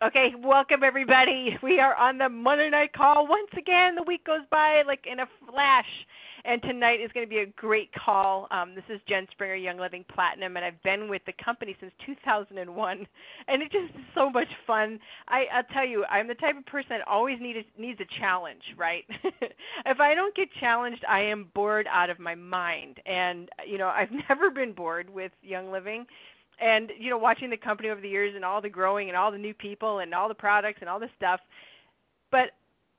Okay, welcome everybody. We are on the Monday night call once again. The week goes by like in a flash, and tonight is going to be a great call. Um, this is Jen Springer, Young Living Platinum, and I've been with the company since 2001, and it just so much fun. I, I'll tell you, I'm the type of person that always need a, needs a challenge, right? if I don't get challenged, I am bored out of my mind, and you know I've never been bored with Young Living and you know watching the company over the years and all the growing and all the new people and all the products and all the stuff but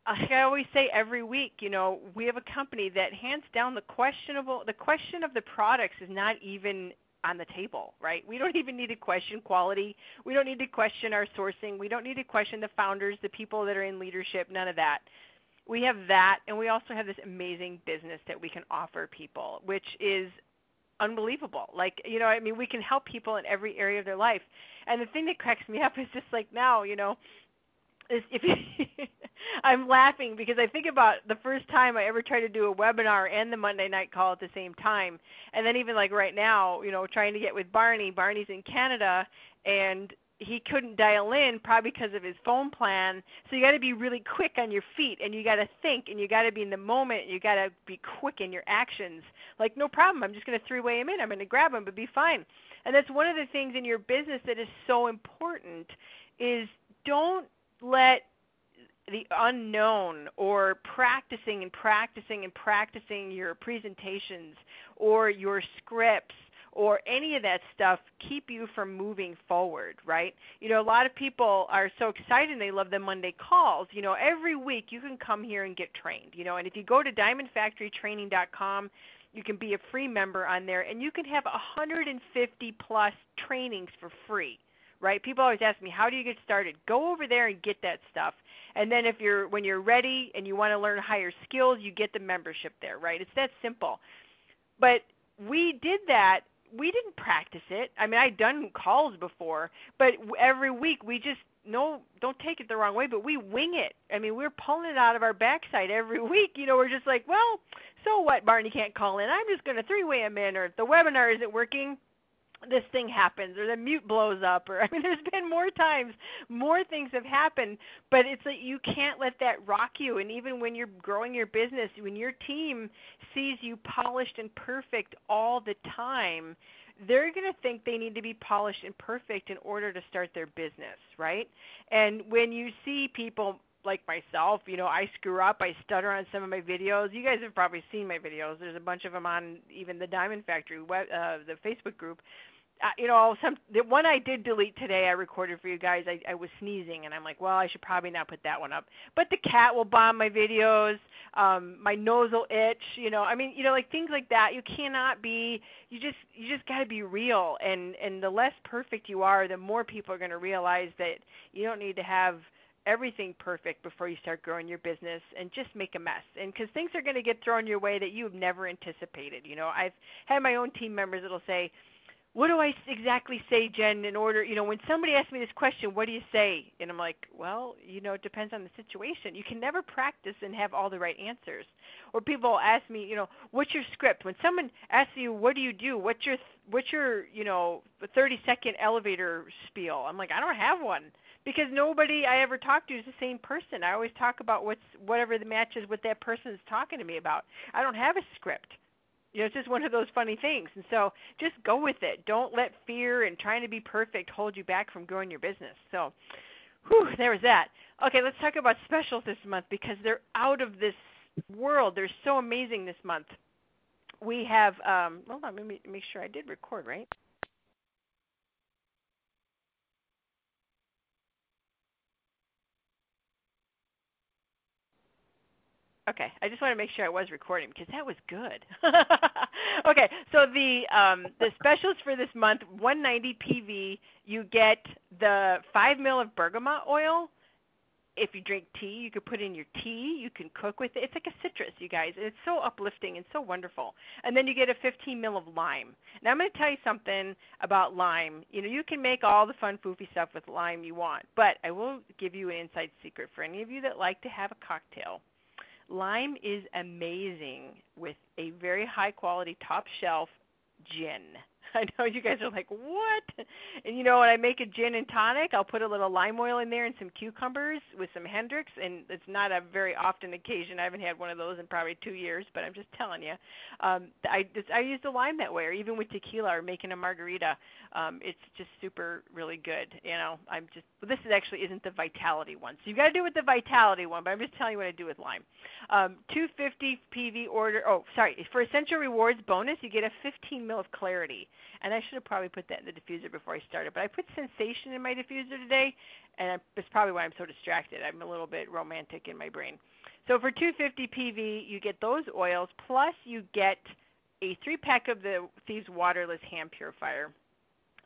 uh, like I always say every week, you know, we have a company that hands down the questionable the question of the products is not even on the table, right? We don't even need to question quality. We don't need to question our sourcing. We don't need to question the founders, the people that are in leadership, none of that. We have that and we also have this amazing business that we can offer people, which is unbelievable. Like, you know, I mean, we can help people in every area of their life. And the thing that cracks me up is just like now, you know, is if I'm laughing because I think about the first time I ever tried to do a webinar and the Monday night call at the same time. And then even like right now, you know, trying to get with Barney. Barney's in Canada and he couldn't dial in probably because of his phone plan. So you got to be really quick on your feet and you got to think and you got to be in the moment. And you got to be quick in your actions. Like no problem, I'm just going to three-way him in. I'm going to grab him, but be fine. And that's one of the things in your business that is so important is don't let the unknown or practicing and practicing and practicing your presentations or your scripts or any of that stuff keep you from moving forward, right? You know, a lot of people are so excited and they love the Monday calls. You know, every week you can come here and get trained, you know, and if you go to diamondfactorytraining.com, you can be a free member on there and you can have 150 plus trainings for free right? People always ask me, "How do you get started?" Go over there and get that stuff. And then if you're when you're ready and you want to learn higher skills, you get the membership there, right? It's that simple. But we did that we didn't practice it. I mean, I'd done calls before, but every week we just no, don't take it the wrong way, but we wing it. I mean, we're pulling it out of our backside every week. You know, we're just like, well, so what? Barney can't call in. I'm just going to three-way him in, or if the webinar isn't working, this thing happens or the mute blows up or I mean there's been more times more things have happened but it's like you can't let that rock you and even when you're growing your business when your team sees you polished and perfect all the time they're going to think they need to be polished and perfect in order to start their business right and when you see people like myself, you know, I screw up, I stutter on some of my videos. You guys have probably seen my videos. There's a bunch of them on even the Diamond Factory web, uh, the Facebook group you know, some the one I did delete today, I recorded for you guys. I, I was sneezing, and I'm like, well, I should probably not put that one up. But the cat will bomb my videos. Um, my nose will itch. You know, I mean, you know, like things like that. You cannot be. You just you just got to be real. And and the less perfect you are, the more people are going to realize that you don't need to have everything perfect before you start growing your business and just make a mess and because things are going to get thrown your way that you have never anticipated you know i've had my own team members that'll say what do I exactly say, Jen, in order, you know, when somebody asks me this question, what do you say? And I'm like, well, you know, it depends on the situation. You can never practice and have all the right answers. Or people ask me, you know, what's your script? When someone asks you, what do you do? What's your, what's your, you know, 30 second elevator spiel? I'm like, I don't have one because nobody I ever talk to is the same person. I always talk about what's whatever the matches what that person is talking to me about. I don't have a script. You know, it's just one of those funny things. And so just go with it. Don't let fear and trying to be perfect hold you back from growing your business. So, whew, there was that. Okay, let's talk about specials this month because they're out of this world. They're so amazing this month. We have, um, hold on, let me make sure I did record, right? Okay, I just want to make sure I was recording because that was good. okay, so the um, the specials for this month, 190 PV, you get the five mil of bergamot oil. If you drink tea, you could put in your tea. You can cook with it. It's like a citrus, you guys. And it's so uplifting and so wonderful. And then you get a 15 mil of lime. Now I'm going to tell you something about lime. You know, you can make all the fun, foofy stuff with lime you want, but I will give you an inside secret for any of you that like to have a cocktail Lime is amazing with a very high quality top shelf gin. I know you guys are like, what? And you know, when I make a gin and tonic, I'll put a little lime oil in there and some cucumbers with some Hendrick's, and it's not a very often occasion. I haven't had one of those in probably two years, but I'm just telling you, um, I just I use the lime that way, or even with tequila or making a margarita. Um, it's just super really good. You know, I'm just well, this is actually isn't the Vitality one, so you got to do it with the Vitality one. But I'm just telling you what I do with lime. Um, 250 PV order. Oh, sorry, for Essential Rewards bonus, you get a 15 mil of clarity and I should have probably put that in the diffuser before I started. But I put sensation in my diffuser today, and it's probably why I'm so distracted. I'm a little bit romantic in my brain. So for 250 PV, you get those oils, plus you get a three pack of the Thieves Waterless Hand Purifier.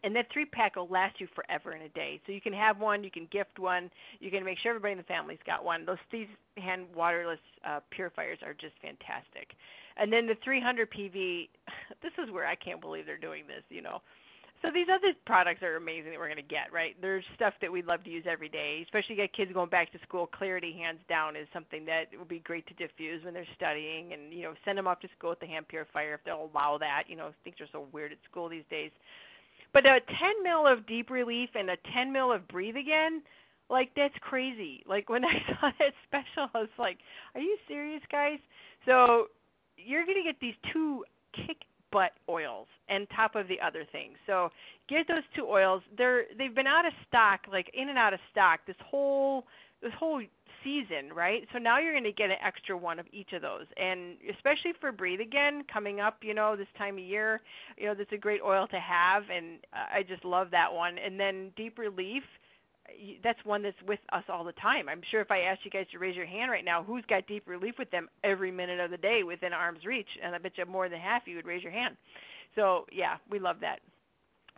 And that three pack will last you forever in a day. So you can have one, you can gift one, you can make sure everybody in the family's got one. Those Thieves Hand Waterless uh, Purifiers are just fantastic. And then the 300 PV, this is where I can't believe they're doing this, you know. So these other products are amazing that we're going to get, right? There's stuff that we'd love to use every day, especially get kids going back to school. Clarity, hands down, is something that would be great to diffuse when they're studying, and you know, send them off to school with the hand purifier if they'll allow that. You know, things are so weird at school these days. But a 10 mil of deep relief and a 10 mil of breathe again, like that's crazy. Like when I saw that special, I was like, "Are you serious, guys?" So you're going to get these two kick butt oils on top of the other things. So get those two oils. They're they've been out of stock, like in and out of stock this whole this whole season, right? So now you're going to get an extra one of each of those, and especially for breathe again coming up, you know, this time of year, you know, that's a great oil to have, and I just love that one. And then deep relief that's one that's with us all the time. I'm sure if I asked you guys to raise your hand right now, who's got deep relief with them every minute of the day within arm's reach, and I bet you more than half you would raise your hand. So yeah, we love that.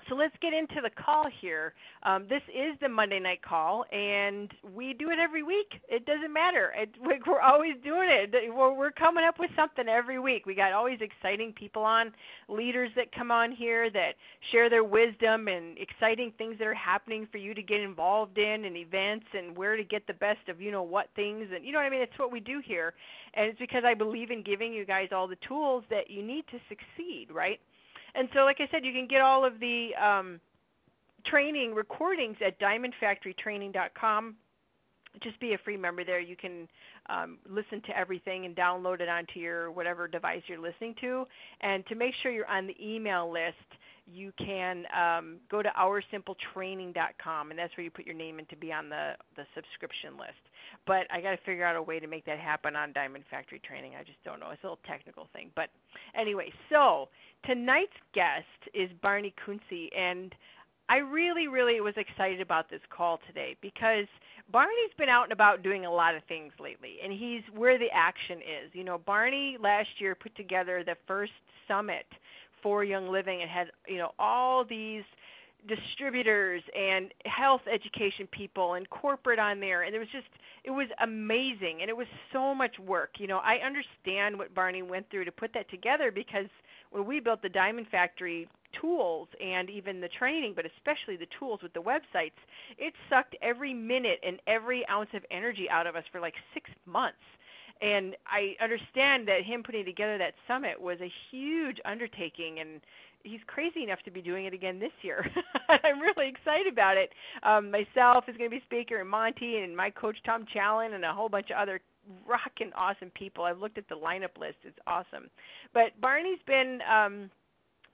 So let's get into the call here. Um, this is the Monday night call, and we do it every week. It doesn't matter. It, we're always doing it. We're, we're coming up with something every week. We got always exciting people on, leaders that come on here that share their wisdom and exciting things that are happening for you to get involved in, and events, and where to get the best of you know what things, and you know what I mean. It's what we do here, and it's because I believe in giving you guys all the tools that you need to succeed, right? And so, like I said, you can get all of the um, training recordings at diamondfactorytraining.com. Just be a free member there. You can um, listen to everything and download it onto your whatever device you're listening to. And to make sure you're on the email list, you can um, go to oursimpletraining.com, and that's where you put your name in to be on the, the subscription list. But I got to figure out a way to make that happen on Diamond Factory Training. I just don't know. It's a little technical thing. But anyway, so tonight's guest is Barney Kunze, and I really, really was excited about this call today because Barney's been out and about doing a lot of things lately, and he's where the action is. You know, Barney last year put together the first summit for Young Living and had, you know, all these distributors and health education people and corporate on there. And it was just it was amazing. And it was so much work. You know i understand what barney went through to put that together because when we built the diamond factory tools and even the training but especially the tools with the websites it sucked every minute and every ounce of energy out of us for like six months. And I understand that him putting together that summit was a huge undertaking, and he's crazy enough to be doing it again this year. I'm really excited about it. Um, myself is going to be speaker, and Monty, and my coach Tom Challen, and a whole bunch of other rocking awesome people. I've looked at the lineup list; it's awesome. But Barney's been um,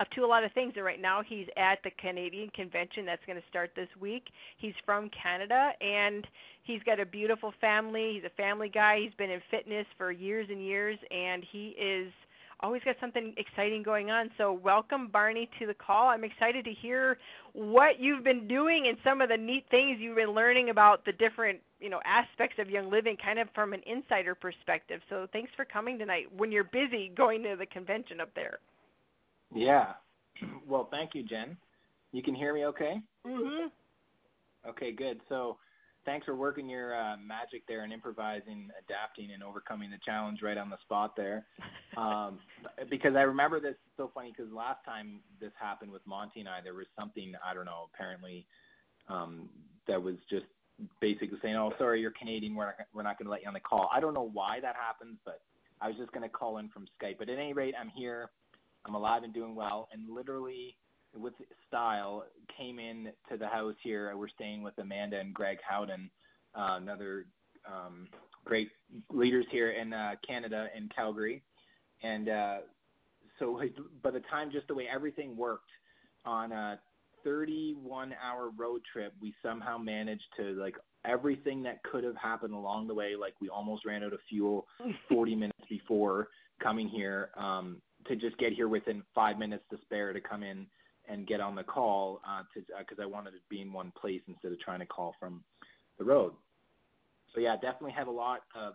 up to a lot of things. And right now, he's at the Canadian convention that's going to start this week. He's from Canada, and he's got a beautiful family. He's a family guy. He's been in fitness for years and years, and he is always got something exciting going on. So welcome Barney to the call. I'm excited to hear what you've been doing and some of the neat things you've been learning about the different, you know, aspects of young living kind of from an insider perspective. So thanks for coming tonight when you're busy going to the convention up there. Yeah. Well, thank you, Jen. You can hear me okay? Mhm. Okay, good. So thanks for working your uh, magic there and improvising, adapting, and overcoming the challenge right on the spot there. Um, because I remember this so funny because last time this happened with Monty and I, there was something I don't know apparently um, that was just basically saying, "Oh, sorry, you're Canadian. We're not we're not going to let you on the call." I don't know why that happens, but I was just going to call in from Skype. But at any rate, I'm here. I'm alive and doing well. And literally with style came in to the house here. We're staying with Amanda and Greg Howden, uh, another um, great leaders here in uh, Canada in Calgary, and uh, so by the time just the way everything worked on a 31 hour road trip, we somehow managed to like everything that could have happened along the way. Like we almost ran out of fuel 40 minutes before coming here um, to just get here within five minutes to spare to come in and get on the call uh, because uh, I wanted to be in one place instead of trying to call from the road. So yeah, definitely have a lot of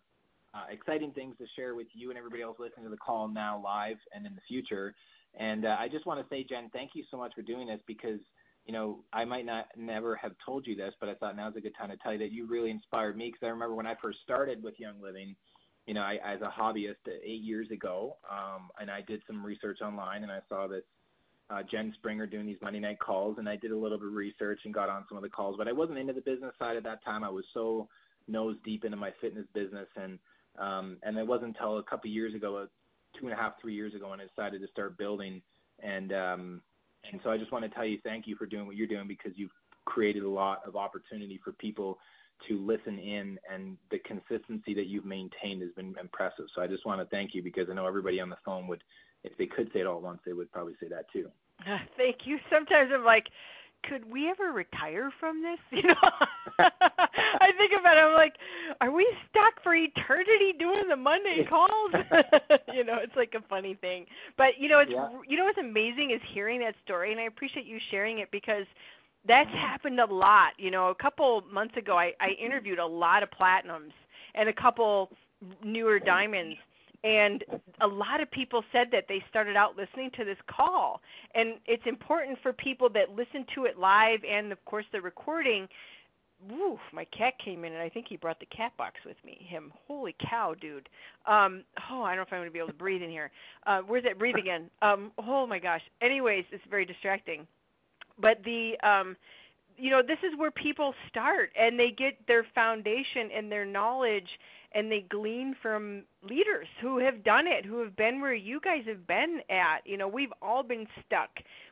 uh, exciting things to share with you and everybody else listening to the call now live and in the future. And uh, I just want to say, Jen, thank you so much for doing this because you know I might not never have told you this, but I thought now's a good time to tell you that you really inspired me because I remember when I first started with Young Living, you know, I, as a hobbyist eight years ago, um, and I did some research online and I saw this uh, Jen Springer doing these Monday night calls, and I did a little bit of research and got on some of the calls, but I wasn't into the business side at that time. I was so nose deep into my fitness business, and um, and it wasn't until a couple years ago, uh, two and a half, three years ago, when I decided to start building. And um, and so I just want to tell you thank you for doing what you're doing because you've created a lot of opportunity for people to listen in, and the consistency that you've maintained has been impressive. So I just want to thank you because I know everybody on the phone would if they could say it all at once, they would probably say that too. Ah, thank you. Sometimes I'm like, could we ever retire from this? You know, I think about it. I'm like, are we stuck for eternity doing the Monday calls? you know, it's like a funny thing. But you know, it's yeah. you know what's amazing is hearing that story, and I appreciate you sharing it because that's happened a lot. You know, a couple months ago, I, I interviewed a lot of platinums and a couple newer diamonds and a lot of people said that they started out listening to this call and it's important for people that listen to it live and of course the recording Woo, my cat came in and I think he brought the cat box with me. Him, holy cow, dude. Um, oh, I don't know if I'm going to be able to breathe in here. Uh, where's that? Breathe again. Um, oh my gosh. Anyways, it's very distracting. But the, um, you know, this is where people start and they get their foundation and their knowledge and they glean from leaders who have done it, who have been where you guys have been at. You know, we've all been stuck.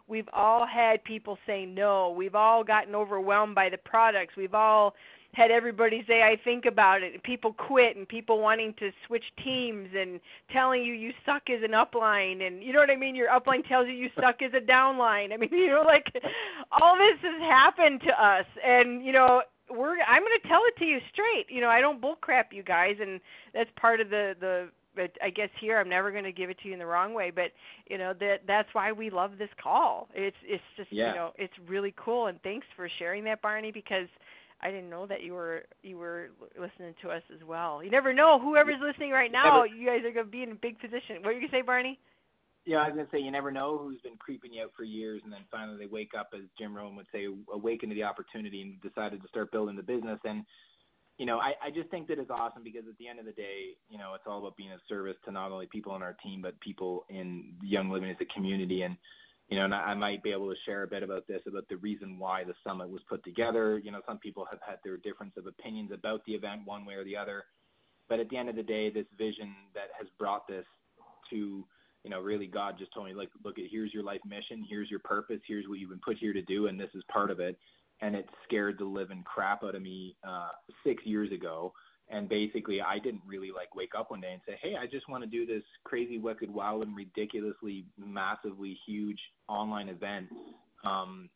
We've all had people say no. We've all gotten overwhelmed by the products. We've all had everybody say I think about it and people quit and people wanting to switch teams and telling you you suck as an upline and you know what I mean your upline tells you you suck as a downline. I mean you know like all this has happened to us and you know we're I'm going to tell it to you straight. You know, I don't bullcrap you guys, and that's part of the the. But I guess here I'm never going to give it to you in the wrong way. But you know that that's why we love this call. It's it's just yeah. you know it's really cool, and thanks for sharing that, Barney, because I didn't know that you were you were listening to us as well. You never know. Whoever's listening right now, never. you guys are going to be in a big position. What are you going to say, Barney? Yeah, I was gonna say you never know who's been creeping you out for years, and then finally they wake up, as Jim Rohn would say, awaken to the opportunity and decided to start building the business. And you know, I, I just think that it's awesome because at the end of the day, you know, it's all about being of service to not only people on our team but people in Young Living as a community. And you know, and I, I might be able to share a bit about this, about the reason why the summit was put together. You know, some people have had their difference of opinions about the event, one way or the other. But at the end of the day, this vision that has brought this to you know, really God just told me, like, look at here's your life mission, here's your purpose, here's what you've been put here to do, and this is part of it. And it scared the living crap out of me uh, six years ago. And basically, I didn't really like wake up one day and say, hey, I just want to do this crazy, wicked, wild, and ridiculously, massively huge online event. Um,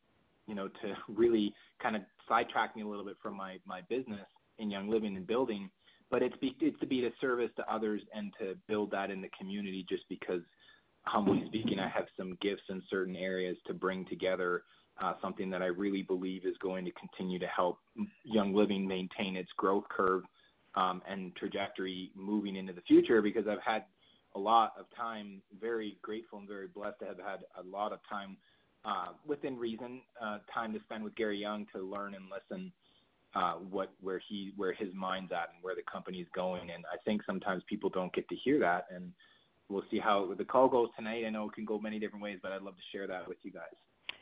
you know, to really kind of sidetrack me a little bit from my my business in Young Living and building but it's be, it's to be a service to others and to build that in the community just because humbly speaking, I have some gifts in certain areas to bring together uh, something that I really believe is going to continue to help Young Living maintain its growth curve um, and trajectory moving into the future. Because I've had a lot of time, very grateful and very blessed to have had a lot of time uh, within reason, uh, time to spend with Gary Young to learn and listen uh, what where he where his mind's at and where the company's going. And I think sometimes people don't get to hear that, and we'll see how the call goes tonight. I know it can go many different ways, but I'd love to share that with you guys.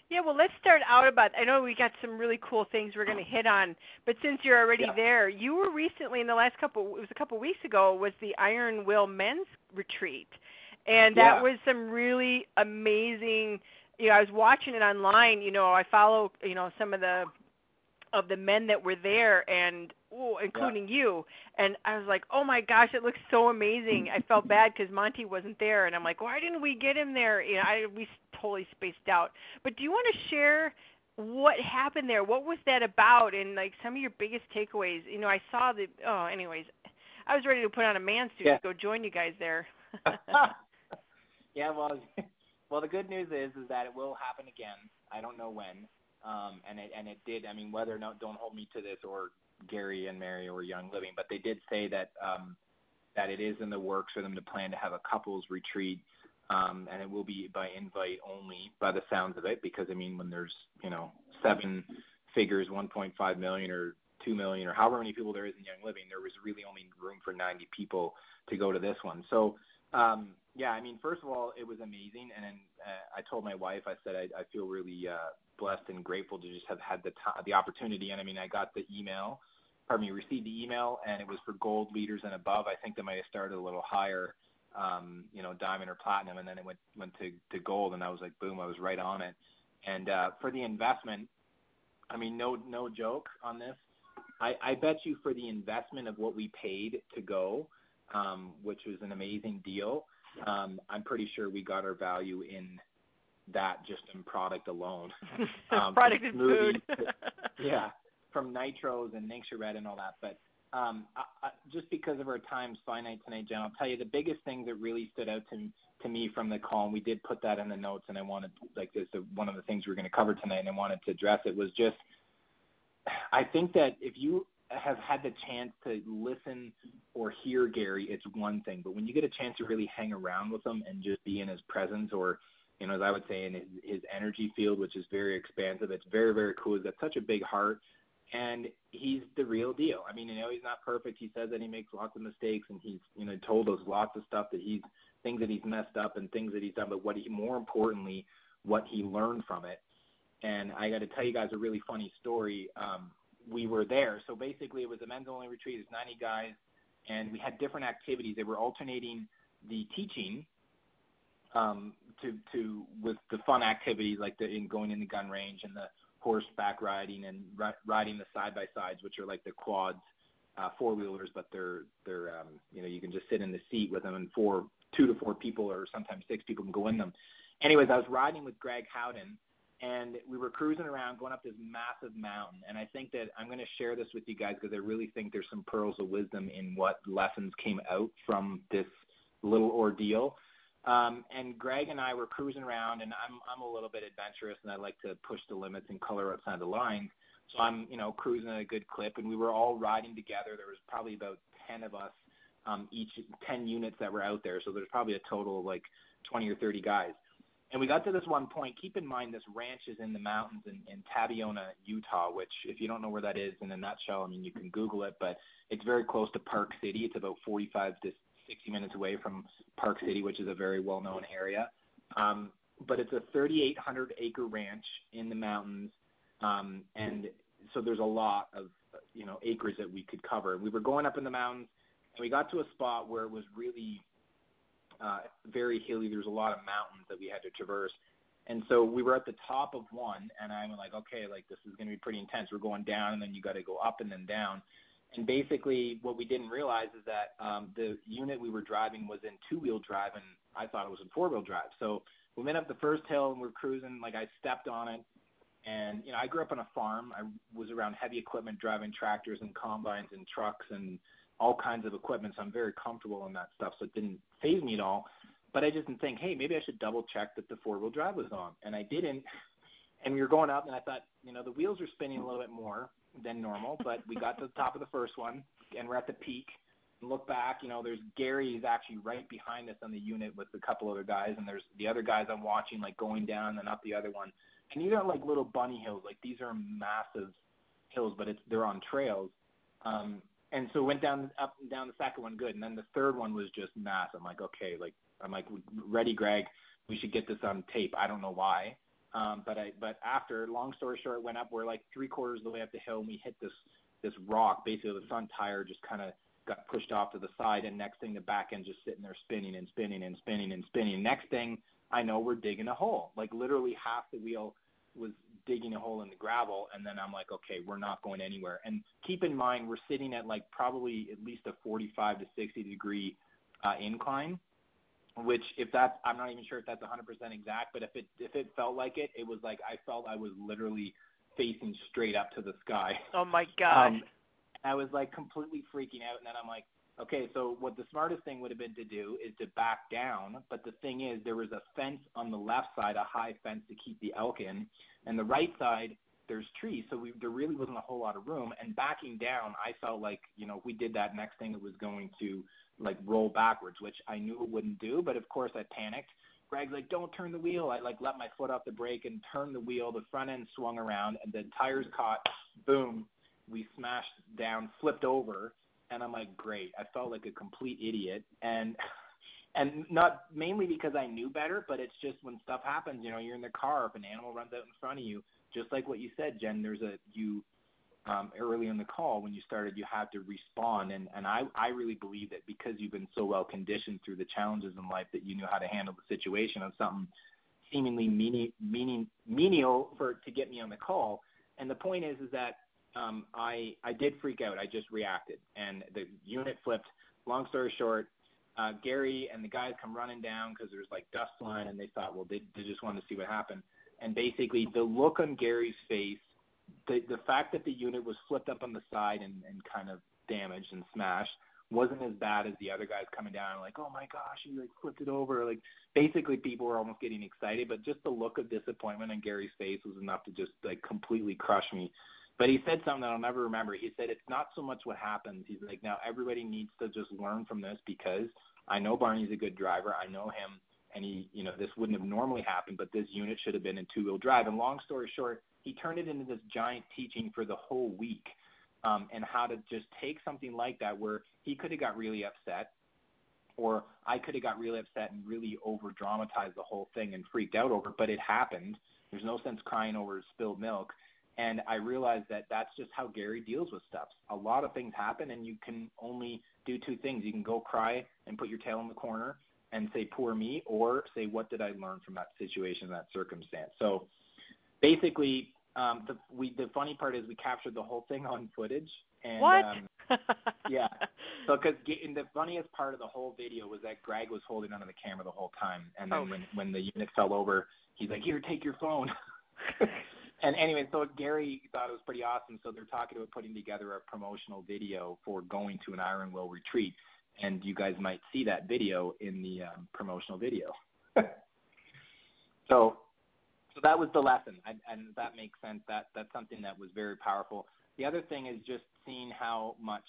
Yeah, well, let's start out about. I know we got some really cool things we're going to hit on, but since you're already yeah. there, you were recently in the last couple. It was a couple weeks ago. Was the Iron Will Men's Retreat, and that yeah. was some really amazing you know, I was watching it online. You know, I follow you know some of the of the men that were there, and ooh, including yeah. you. And I was like, oh my gosh, it looks so amazing. I felt bad because Monty wasn't there, and I'm like, why didn't we get him there? You know, I we totally spaced out. But do you want to share? what happened there? What was that about? And like some of your biggest takeaways. You know, I saw the. Oh, anyways, I was ready to put on a man suit yeah. to go join you guys there. yeah, well, well, the good news is is that it will happen again. I don't know when, um, and it and it did. I mean, whether or not don't hold me to this or Gary and Mary or Young Living, but they did say that um, that it is in the works for them to plan to have a couples retreat, um, and it will be by invite only, by the sounds of it, because I mean, when there's you know seven figures, 1.5 million or two million or however many people there is in Young Living, there was really only room for 90 people to go to this one. So um, yeah, I mean, first of all, it was amazing, and then uh, I told my wife, I said I, I feel really uh, blessed and grateful to just have had the t- the opportunity. And I mean, I got the email, pardon me, received the email, and it was for gold leaders and above. I think they might have started a little higher, um, you know, diamond or platinum, and then it went went to to gold, and I was like, boom, I was right on it. And uh, for the investment, I mean, no no joke on this. I, I bet you for the investment of what we paid to go, um, which was an amazing deal, um, I'm pretty sure we got our value in that just in product alone. Um, product and food. yeah, from nitros and NingXia and all that. But um, I, I, just because of our time's finite tonight, Jen, I'll tell you the biggest thing that really stood out to to me from the call, and we did put that in the notes, and I wanted like this one of the things we are going to cover tonight, and I wanted to address it was just I think that if you have had the chance to listen or hear Gary, it's one thing. But when you get a chance to really hang around with him and just be in his presence, or you know, as I would say, in his, his energy field, which is very expansive, it's very very cool. He's got such a big heart, and he's the real deal. I mean, you know, he's not perfect. He says that he makes lots of mistakes, and he's you know told us lots of stuff that he's things that he's messed up and things that he's done. But what he more importantly, what he learned from it. And I got to tell you guys a really funny story. Um, we were there. So basically, it was a men's only retreat. It's 90 guys, and we had different activities. They were alternating the teaching um, to to with the fun activities like the in going in the gun range and the horseback riding and ri- riding the side by sides, which are like the quads, uh, four wheelers, but they're they're um, you know you can just sit in the seat with them, and four two to four people or sometimes six people can go in them. Anyways, I was riding with Greg Howden and we were cruising around going up this massive mountain and i think that i'm going to share this with you guys because i really think there's some pearls of wisdom in what lessons came out from this little ordeal um, and greg and i were cruising around and i'm i'm a little bit adventurous and i like to push the limits and color outside the lines so i'm you know cruising at a good clip and we were all riding together there was probably about 10 of us um, each 10 units that were out there so there's probably a total of like 20 or 30 guys and we got to this one point. Keep in mind, this ranch is in the mountains in, in Tabiona, Utah, which, if you don't know where that is in a nutshell, I mean, you can Google it, but it's very close to Park City. It's about 45 to 60 minutes away from Park City, which is a very well known area. Um, but it's a 3,800 acre ranch in the mountains. Um, and so there's a lot of, you know, acres that we could cover. We were going up in the mountains and we got to a spot where it was really uh, very hilly. There's a lot of mountains that we had to traverse. And so we were at the top of one, and I'm like, okay, like this is going to be pretty intense. We're going down, and then you got to go up and then down. And basically, what we didn't realize is that um, the unit we were driving was in two-wheel drive, and I thought it was in four-wheel drive. So we went up the first hill, and we're cruising. Like I stepped on it, and you know, I grew up on a farm. I was around heavy equipment, driving tractors and combines and trucks and all kinds of equipment, so I'm very comfortable in that stuff. So it didn't phase me at all. But I just didn't think, hey, maybe I should double check that the four wheel drive was on, and I didn't. And we were going up, and I thought, you know, the wheels are spinning a little bit more than normal, but we got to the top of the first one, and we're at the peak. Look back, you know, there's Gary is actually right behind us on the unit with a couple other guys, and there's the other guys I'm watching like going down and up the other one. And these aren't like little bunny hills, like these are massive hills, but it's they're on trails. Um, and so went down up and down the second one good, and then the third one was just mass. I'm like, okay, like I'm like, ready, Greg, we should get this on tape. I don't know why, um, but I but after, long story short, went up. We're like three quarters of the way up the hill, and we hit this this rock. Basically, the front tire just kind of got pushed off to the side, and next thing, the back end just sitting there spinning and spinning and spinning and spinning. Next thing, I know we're digging a hole. Like literally half the wheel was digging a hole in the gravel and then I'm like, okay, we're not going anywhere. And keep in mind we're sitting at like probably at least a 45 to 60 degree uh, incline, which if that's I'm not even sure if that's 100% exact, but if it if it felt like it, it was like I felt I was literally facing straight up to the sky. Oh my god. Um, I was like completely freaking out and then I'm like, okay, so what the smartest thing would have been to do is to back down, but the thing is there was a fence on the left side, a high fence to keep the elk in, and the right side there's trees, so we, there really wasn't a whole lot of room. And backing down, I felt like you know if we did that next thing, it was going to like roll backwards, which I knew it wouldn't do. But of course, I panicked. Greg's like, "Don't turn the wheel." I like let my foot off the brake and turned the wheel. The front end swung around, and the tires caught. Boom! We smashed down, flipped over, and I'm like, "Great!" I felt like a complete idiot, and and not mainly because I knew better, but it's just when stuff happens, you know, you're in the car, if an animal runs out in front of you, just like what you said, Jen, there's a you um, early in the call when you started, you had to respond, and and I I really believe that because you've been so well conditioned through the challenges in life that you knew how to handle the situation of something seemingly meaning meaning menial for to get me on the call. And the point is is that um, I I did freak out. I just reacted, and the unit flipped. Long story short, uh, Gary and the guys come running down because there's like dust flying, and they thought, well, they, they just wanted to see what happened. And basically, the look on Gary's face, the the fact that the unit was flipped up on the side and, and kind of damaged and smashed wasn't as bad as the other guys coming down like, oh my gosh, you like flipped it over. Like basically, people were almost getting excited, but just the look of disappointment on Gary's face was enough to just like completely crush me. But he said something that I'll never remember. He said it's not so much what happens. He's like, now everybody needs to just learn from this because I know Barney's a good driver. I know him, and he, you know, this wouldn't have normally happened, but this unit should have been in two-wheel drive. And long story short, he turned it into this giant teaching for the whole week, um, and how to just take something like that where he could have got really upset, or I could have got really upset and really over dramatized the whole thing and freaked out over it, but it happened. There's no sense crying over spilled milk. And I realized that that's just how Gary deals with stuff. A lot of things happen, and you can only do two things. You can go cry and put your tail in the corner and say, poor me, or say, what did I learn from that situation, that circumstance? So basically, um, the, we, the funny part is we captured the whole thing on footage. And, what? Um, yeah. So, because the funniest part of the whole video was that Greg was holding onto the camera the whole time, and then oh. when when the unit fell over, he's like, "Here, take your phone." and anyway, so Gary thought it was pretty awesome. So they're talking about putting together a promotional video for going to an Iron Will retreat, and you guys might see that video in the um, promotional video. so, so that was the lesson, and, and that makes sense. That that's something that was very powerful. The other thing is just seeing how much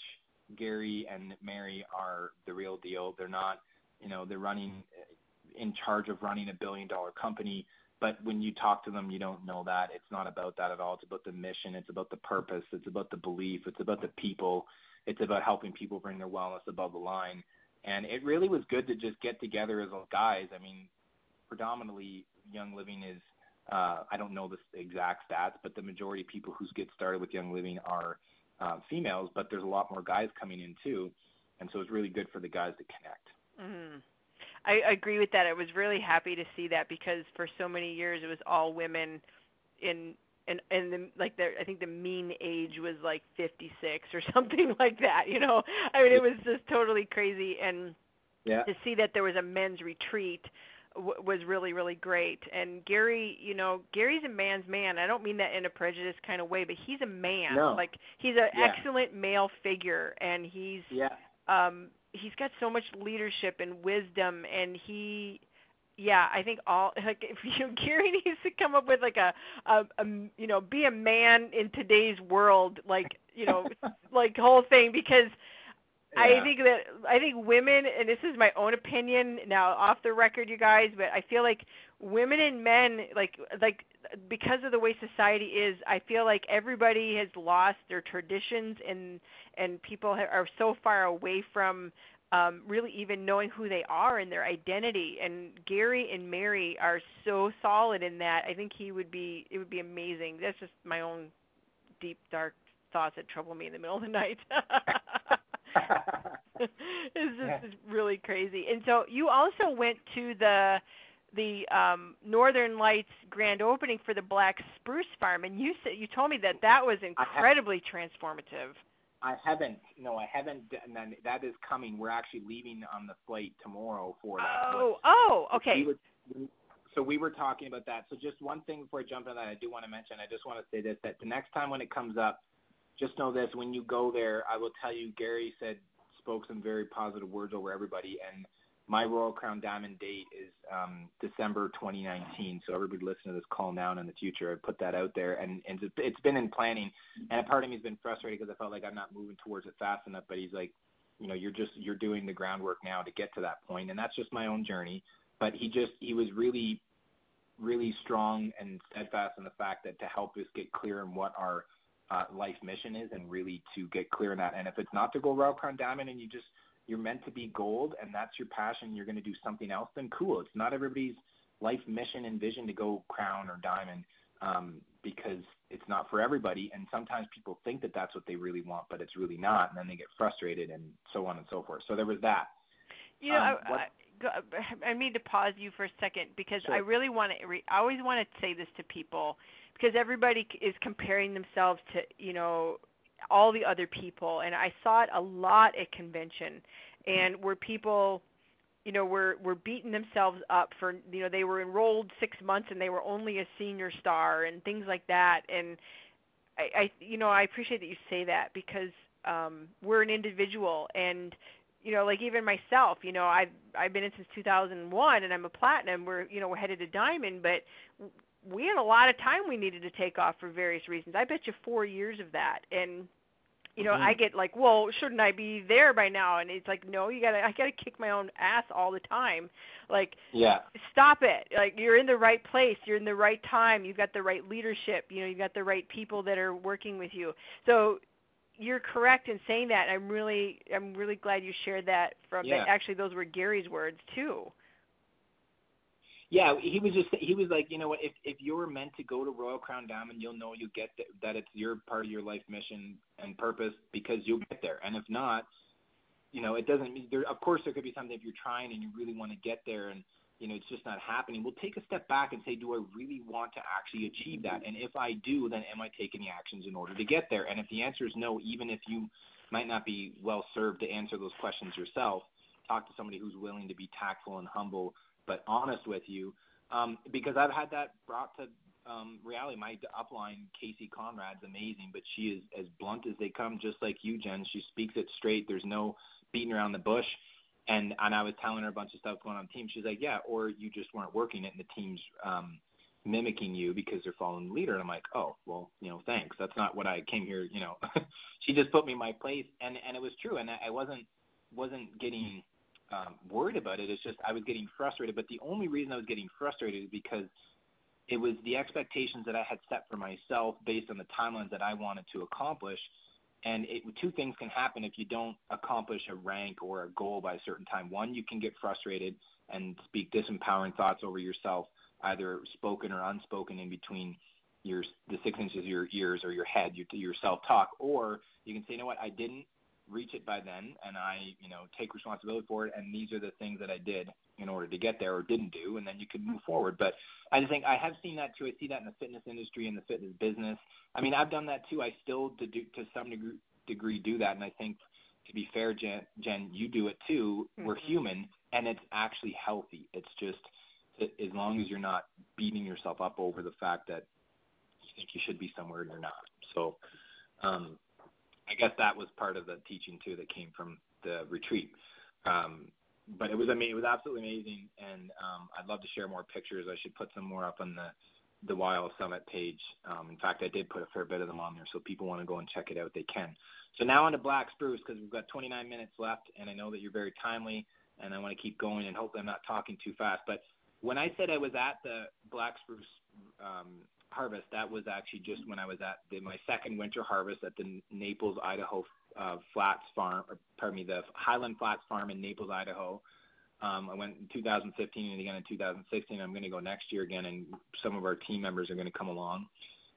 Gary and Mary are the real deal. They're not, you know, they're running eh, in charge of running a billion dollar company but when you talk to them, you don't know that. It's not about that at all. It's about the mission. It's about the purpose. It's about the belief. It's about the people. It's about helping people bring their wellness above the line. And it really was good to just get together as guys. I mean, predominantly Young Living is, uh, I don't know the exact stats, but the majority of people who get started with Young Living are uh, females, but there's a lot more guys coming in too. And so it's really good for the guys to connect. Mm-hmm. I agree with that. I was really happy to see that because for so many years it was all women in and and the, like the I think the mean age was like 56 or something like that. You know, I mean it was just totally crazy. And yeah. to see that there was a men's retreat w- was really really great. And Gary, you know, Gary's a man's man. I don't mean that in a prejudiced kind of way, but he's a man. No. Like he's an yeah. excellent male figure, and he's yeah. um he's got so much leadership and wisdom and he yeah i think all like if you gary needs to come up with like a, a, a you know be a man in today's world like you know like whole thing because yeah. I think that I think women, and this is my own opinion now, off the record, you guys, but I feel like women and men, like like because of the way society is, I feel like everybody has lost their traditions and and people are so far away from um, really even knowing who they are and their identity. And Gary and Mary are so solid in that. I think he would be. It would be amazing. That's just my own deep dark thoughts that trouble me in the middle of the night. it's just yeah. really crazy. And so you also went to the the um, Northern Lights grand opening for the Black Spruce Farm, and you said you told me that that was incredibly transformative. I haven't. No, I haven't. And then that is coming. We're actually leaving on the flight tomorrow for that. Oh, oh, okay. We were, so we were talking about that. So just one thing before I jump on that, I do want to mention. I just want to say this: that the next time when it comes up, just know this: when you go there, I will tell you. Gary said spoke some very positive words over everybody, and my Royal Crown Diamond date is um, December 2019. So everybody listen to this call now and in the future. I put that out there, and, and it's been in planning. And a part of me has been frustrated because I felt like I'm not moving towards it fast enough. But he's like, you know, you're just you're doing the groundwork now to get to that point, and that's just my own journey. But he just he was really, really strong and steadfast in the fact that to help us get clear on what our uh, life mission is, and really to get clear on that. And if it's not to go Royal Crown Diamond, and you just you're meant to be gold and that's your passion, you're going to do something else, then cool. It's not everybody's life mission and vision to go crown or diamond um, because it's not for everybody. And sometimes people think that that's what they really want, but it's really not. And then they get frustrated and so on and so forth. So there was that. You know, um, I, I, I need to pause you for a second because sure. I really want to. Re- I always want to say this to people because everybody is comparing themselves to you know all the other people and I saw it a lot at convention and where people you know were were beating themselves up for you know they were enrolled 6 months and they were only a senior star and things like that and I I you know I appreciate that you say that because um we're an individual and you know like even myself you know I've I've been in since 2001 and I'm a platinum we're you know we're headed to diamond but we had a lot of time we needed to take off for various reasons. I bet you four years of that, and you know, mm-hmm. I get like, well, shouldn't I be there by now? And it's like, no, you gotta, I gotta kick my own ass all the time. Like, yeah, stop it. Like, you're in the right place, you're in the right time, you've got the right leadership, you know, you've got the right people that are working with you. So, you're correct in saying that. I'm really, I'm really glad you shared that. From yeah. that. actually, those were Gary's words too yeah, he was just he was like, you know what, if if you're meant to go to Royal Crown Diamond, you'll know you get th- that it's your part of your life mission and purpose because you'll get there. And if not, you know, it doesn't mean there. Of course, there could be something if you're trying and you really want to get there, and you know it's just not happening. We'll take a step back and say, do I really want to actually achieve that? And if I do, then am I taking the actions in order to get there? And if the answer is no, even if you might not be well served to answer those questions yourself, talk to somebody who's willing to be tactful and humble but honest with you, um, because I've had that brought to um, reality. My upline, Casey Conrad's amazing, but she is as blunt as they come, just like you, Jen. She speaks it straight. There's no beating around the bush. And and I was telling her a bunch of stuff going on the team. She's like, yeah, or you just weren't working it, and the team's um, mimicking you because they're following the leader. And I'm like, oh, well, you know, thanks. That's not what I came here. You know, she just put me in my place, and and it was true. And I, I wasn't wasn't getting um, worried about it. It's just I was getting frustrated. But the only reason I was getting frustrated is because it was the expectations that I had set for myself based on the timelines that I wanted to accomplish. And it, two things can happen if you don't accomplish a rank or a goal by a certain time. One, you can get frustrated and speak disempowering thoughts over yourself, either spoken or unspoken, in between your the six inches of your ears or your head, your, your self talk. Or you can say, you know what, I didn't reach it by then and I, you know, take responsibility for it and these are the things that I did in order to get there or didn't do and then you can move forward. But I just think I have seen that too. I see that in the fitness industry and the fitness business. I mean, I've done that too. I still to do to some degree, degree do that and I think to be fair, Jen, Jen you do it too. Mm-hmm. We're human and it's actually healthy. It's just as long as you're not beating yourself up over the fact that you think you should be somewhere and you're not. So um, I guess that was part of the teaching too that came from the retreat. Um, but it was mean it was absolutely amazing, and um, I'd love to share more pictures. I should put some more up on the the Wild Summit page. Um, in fact, I did put a fair bit of them on there, so people want to go and check it out, they can. So now on to Black Spruce because we've got 29 minutes left, and I know that you're very timely, and I want to keep going, and hopefully I'm not talking too fast. But when I said I was at the Black Spruce um, harvest, that was actually just when I was at the, my second winter harvest at the Naples, Idaho uh, Flats Farm, or pardon me, the Highland Flats Farm in Naples, Idaho. Um, I went in 2015 and again in 2016. I'm going to go next year again, and some of our team members are going to come along.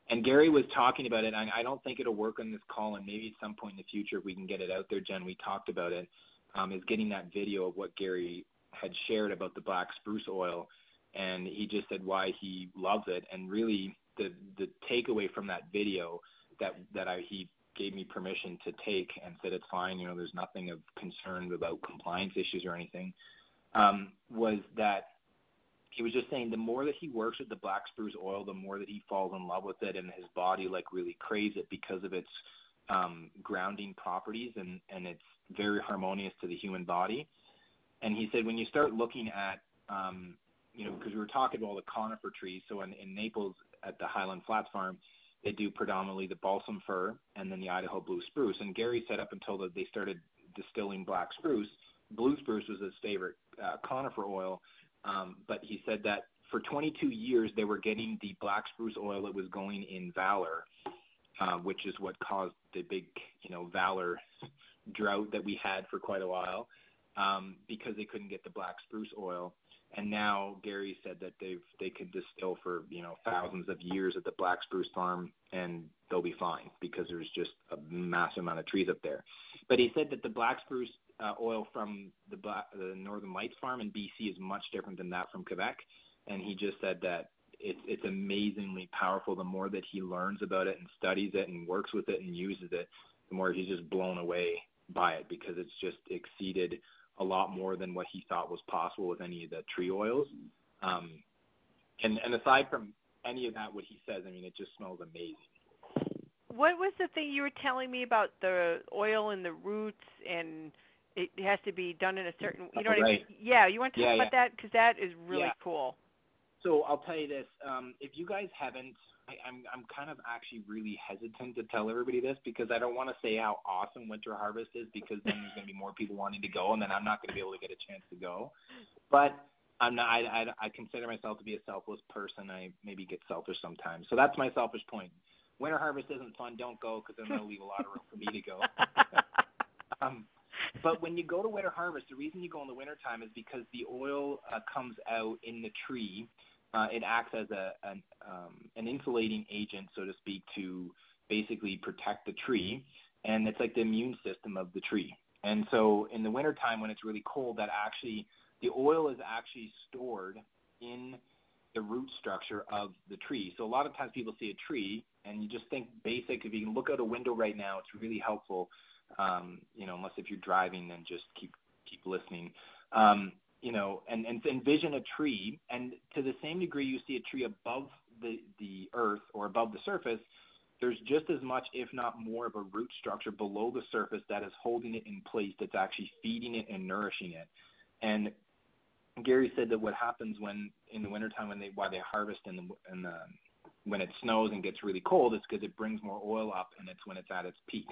And Gary was talking about it. I, I don't think it'll work on this call, and maybe at some point in the future if we can get it out there, Jen. We talked about it. Um, is getting that video of what Gary had shared about the black spruce oil and he just said why he loves it. And really, the the takeaway from that video that that I he gave me permission to take and said it's fine. You know, there's nothing of concern about compliance issues or anything. Um, was that he was just saying the more that he works with the black spruce oil, the more that he falls in love with it, and his body like really craves it because of its um, grounding properties and and it's very harmonious to the human body. And he said when you start looking at um, you know because we were talking about all the conifer trees, so in, in Naples at the Highland Flats farm, they do predominantly the balsam fir and then the Idaho blue spruce. And Gary said up until the, they started distilling black spruce, blue spruce was his favorite uh, conifer oil. Um, but he said that for 22 years they were getting the black spruce oil that was going in Valor, uh, which is what caused the big, you know, Valor drought that we had for quite a while, um, because they couldn't get the black spruce oil. And now Gary said that they've they could distill for you know thousands of years at the Black Spruce Farm and they'll be fine because there's just a massive amount of trees up there. But he said that the Black Spruce uh, oil from the, the Northern Lights Farm in BC is much different than that from Quebec, and he just said that it's it's amazingly powerful. The more that he learns about it and studies it and works with it and uses it, the more he's just blown away by it because it's just exceeded a lot more than what he thought was possible with any of the tree oils. Um, and, and aside from any of that, what he says, I mean, it just smells amazing. What was the thing you were telling me about the oil and the roots and it has to be done in a certain, you know what right. I mean? Yeah, you want to talk yeah, about yeah. that because that is really yeah. cool. So I'll tell you this: um, if you guys haven't I, I'm I'm kind of actually really hesitant to tell everybody this because I don't want to say how awesome Winter Harvest is because then there's going to be more people wanting to go and then I'm not going to be able to get a chance to go. But I'm not. I, I I consider myself to be a selfless person. I maybe get selfish sometimes. So that's my selfish point. Winter Harvest isn't fun. Don't go because then that'll leave a lot of room for me to go. um, but when you go to Winter Harvest, the reason you go in the winter time is because the oil uh, comes out in the tree uh, it acts as a an, um, an insulating agent, so to speak, to basically protect the tree, and it's like the immune system of the tree. And so in the wintertime when it's really cold, that actually the oil is actually stored in the root structure of the tree. So a lot of times people see a tree and you just think basic. If you can look out a window right now, it's really helpful. Um, you know, unless if you're driving, then just keep keep listening. Um, you know, and, and envision a tree, and to the same degree you see a tree above the, the earth or above the surface, there's just as much, if not more, of a root structure below the surface that is holding it in place, that's actually feeding it and nourishing it. And Gary said that what happens when in the wintertime when they why they harvest in the, in the when it snows and gets really cold is because it brings more oil up and it's when it's at its peak.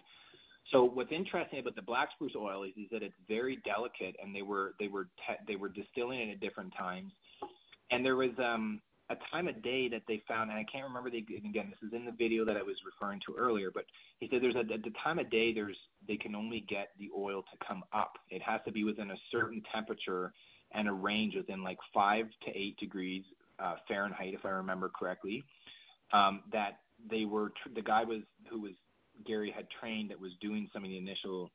So what's interesting about the black spruce oil is, is that it's very delicate, and they were they were te- they were distilling it at different times, and there was um, a time of day that they found, and I can't remember the again. This is in the video that I was referring to earlier, but he said there's a, at the time of day there's they can only get the oil to come up. It has to be within a certain temperature and a range within like five to eight degrees uh, Fahrenheit, if I remember correctly. Um, that they were the guy was who was Gary had trained that was doing some of the initial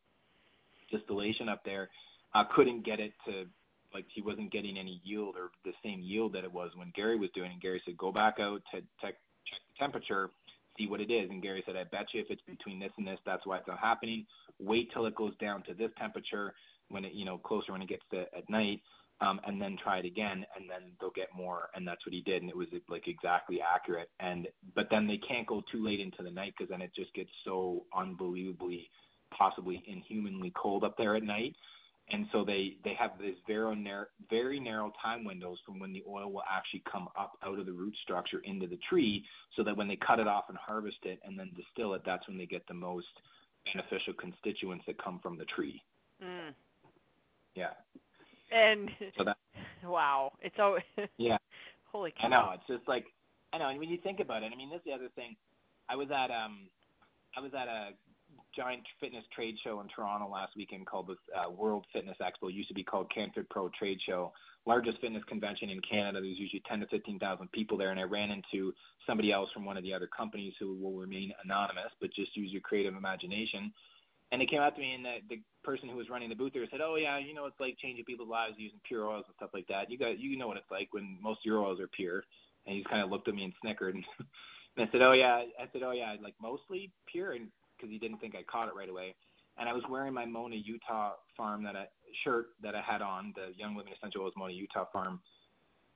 distillation up there uh, couldn't get it to like he wasn't getting any yield or the same yield that it was when Gary was doing. And Gary said, "Go back out to check, check the temperature, see what it is." And Gary said, "I bet you if it's between this and this, that's why it's not happening. Wait till it goes down to this temperature when it, you know, closer when it gets to at night." Um, and then try it again, and then they'll get more. And that's what he did, and it was like exactly accurate. And but then they can't go too late into the night because then it just gets so unbelievably, possibly inhumanly cold up there at night. And so they they have this very narrow, very narrow time windows from when the oil will actually come up out of the root structure into the tree, so that when they cut it off and harvest it and then distill it, that's when they get the most beneficial constituents that come from the tree. Mm. Yeah. And so that, wow, it's so yeah. Holy cow! I know it's just like I know, and when you think about it, I mean, this is the other thing. I was at um, I was at a giant fitness trade show in Toronto last weekend called the uh, World Fitness Expo. It used to be called CanFit Pro Trade Show, largest fitness convention in Canada. There's usually 10 to 15,000 people there, and I ran into somebody else from one of the other companies who will remain anonymous, but just use your creative imagination And they came out to me, and the, the person who was running the booth there said, "Oh yeah, you know it's like changing people's lives using pure oils and stuff like that. You got you know what it's like when most of your oils are pure." And he just kind of looked at me and snickered. And, I said, "Oh yeah," I said, "Oh yeah, like mostly pure," and because he didn't think I caught it right away. And I was wearing my Mona Utah farm that I shirt that I had on the Young Living Essential Oils Mona Utah farm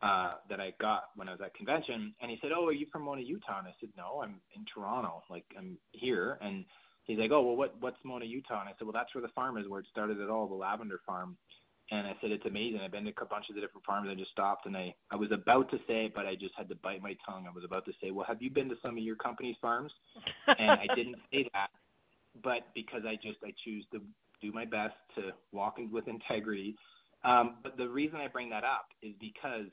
uh, that I got when I was at convention. And he said, "Oh, are you from Mona, Utah?" And I said, "No, I'm in Toronto. Like I'm here." And he's like, "Oh, well, what what's Mona, Utah?" And I said, "Well, that's where the farm is, where it started at all, the lavender farm." And I said, "It's amazing. I've been to a bunch of the different farms. I just stopped, and I I was about to say, but I just had to bite my tongue. I was about to say, "Well, have you been to some of your company's farms?" and I didn't say that, but because I just I choose to do my best to walk with integrity. Um, but the reason I bring that up is because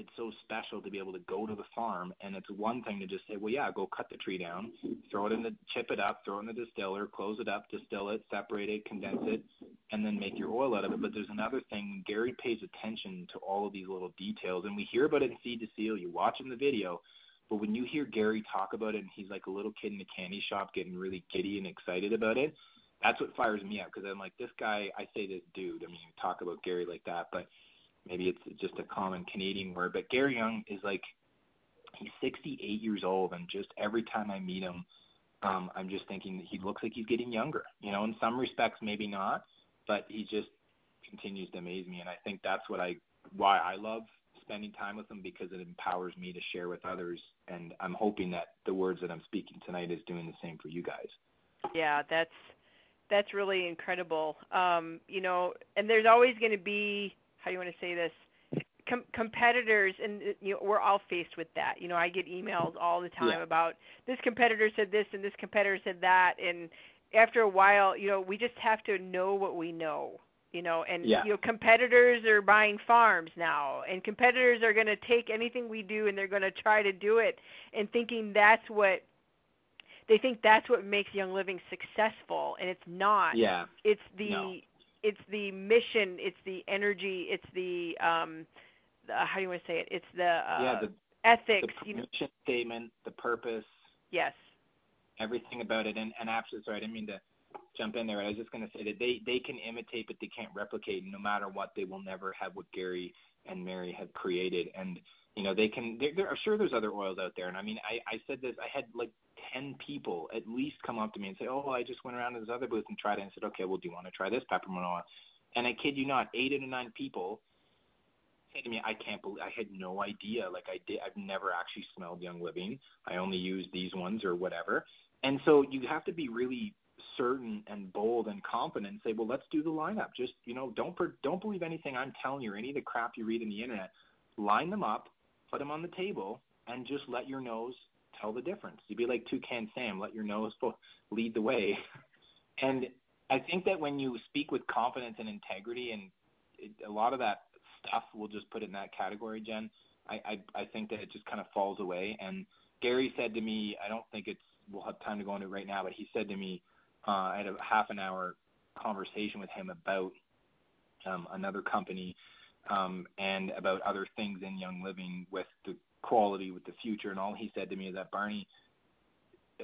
it's so special to be able to go to the farm and it's one thing to just say well yeah go cut the tree down throw it in the chip it up throw it in the distiller close it up distill it separate it condense it and then make your oil out of it. But there's another thing gary pays attention to all of these little details and we hear about it in seed to seal you watch in the video but when you hear gary talk about it and he's like a little kid in a candy shop getting really giddy and excited about it that's what fires me up because i'm like this guy i say this dude i mean you talk about gary like that but maybe it's just a common Canadian word, but Gary Young is like he's 68 years old, and just every time I meet him, um, I'm just thinking that he looks like he's getting younger. You know, in some respects, maybe not, but he just continues to amaze me, and I think that's what I why I love spending time with him because it empowers me to share with others, and I'm hoping that the words that I'm speaking tonight is doing the same for you guys. Yeah, that's that's really incredible. Um, you know, and there's always going to be how do you want to say this Com- competitors and uh, you know, we're all faced with that you know i get emails all the time yeah. about this competitor said this and this competitor said that and after a while you know we just have to know what we know you know and yeah. you know competitors are buying farms now and competitors are going to take anything we do and they're going to try to do it and thinking that's what they think that's what makes young living successful and it's not yeah it's the no it's the mission, it's the energy, it's the um, the, how do you want to say it? It's the, uh, yeah, the ethics. The you know. mission statement, the purpose. Yes. Everything about it, and and absolutely sorry, I didn't mean to jump in there. I was just going to say that they they can imitate, but they can't replicate. No matter what, they will never have what Gary and Mary have created. And you know, they can. There, there, I'm sure there's other oils out there. And I mean, I I said this. I had like ten people at least come up to me and say, "Oh, I just went around to this other booth and tried it." And said, "Okay, well, do you want to try this peppermint oil?" And I kid you not, eight out of nine people said to me, "I can't believe I had no idea. Like I did, I've never actually smelled Young Living. I only use these ones or whatever." And so you have to be really certain and bold and confident and say, "Well, let's do the lineup. Just you know, don't per, don't believe anything I'm telling you or any of the crap you read in the internet. Line them up, put them on the table, and just let your nose tell the difference. You'd be like Toucan Sam, let your nose lead the way. and I think that when you speak with confidence and integrity, and it, a lot of that stuff, we'll just put it in that category, Jen. I, I I think that it just kind of falls away. And Gary said to me, I don't think it's we'll have time to go into it right now, but he said to me, uh, I had a half an hour conversation with him about um, another company um, and about other things in Young Living with the quality with the future. And all he said to me is that Barney,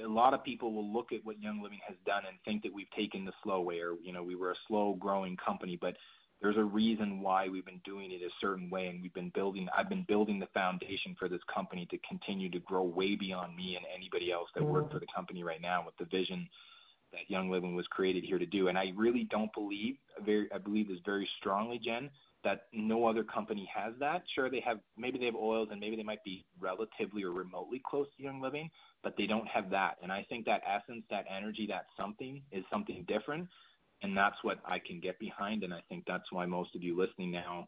a lot of people will look at what Young Living has done and think that we've taken the slow way, or you know, we were a slow growing company, but there's a reason why we've been doing it a certain way and we've been building I've been building the foundation for this company to continue to grow way beyond me and anybody else that worked for the company right now with the vision that Young Living was created here to do. And I really don't believe very I believe this very strongly, Jen, that no other company has that. Sure, they have maybe they have oils and maybe they might be relatively or remotely close to Young Living, but they don't have that. And I think that essence, that energy, that something is something different, and that's what I can get behind. And I think that's why most of you listening now